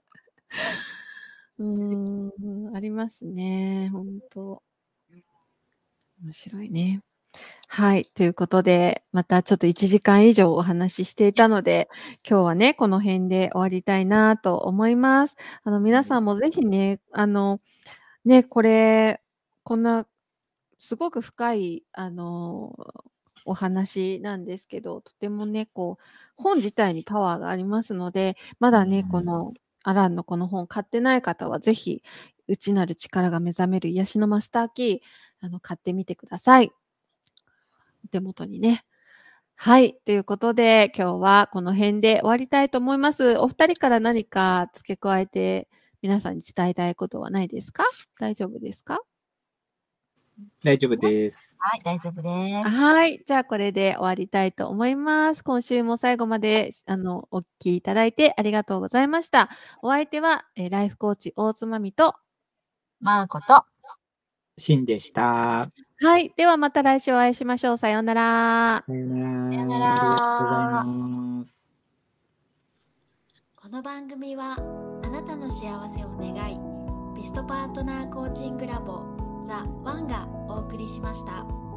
うーん、ありますね。本当面白いね。はい。ということで、またちょっと1時間以上お話ししていたので、今日はね、この辺で終わりたいなと思います。あの、皆さんもぜひね、あの、ね、これ、こんな、すごく深い、あの、お話なんですけど、とてもね、こう、本自体にパワーがありますので、まだね、うんこの、アランのこの本買ってない方は、ぜひ、内なる力が目覚める癒しのマスターキー、あの、買ってみてください。お手元にね。はい。ということで、今日はこの辺で終わりたいと思います。お二人から何か付け加えて、皆さんに伝えたいことはないですか？大丈夫ですか？大丈夫です。はい、大丈夫です。はい。じゃあ、これで終わりたいと思います。今週も最後まで、あの、お聞きいただいてありがとうございました。お相手は、えーライフコーチ大津まみと、マーコと、シンでした。はい。ではまた来週お会いしましょう。さようなら。さよなら。さよならありがとうございます。この番組はあなたの幸せを願いベストパートナーコーチングラボザ・ワンがお送りしました。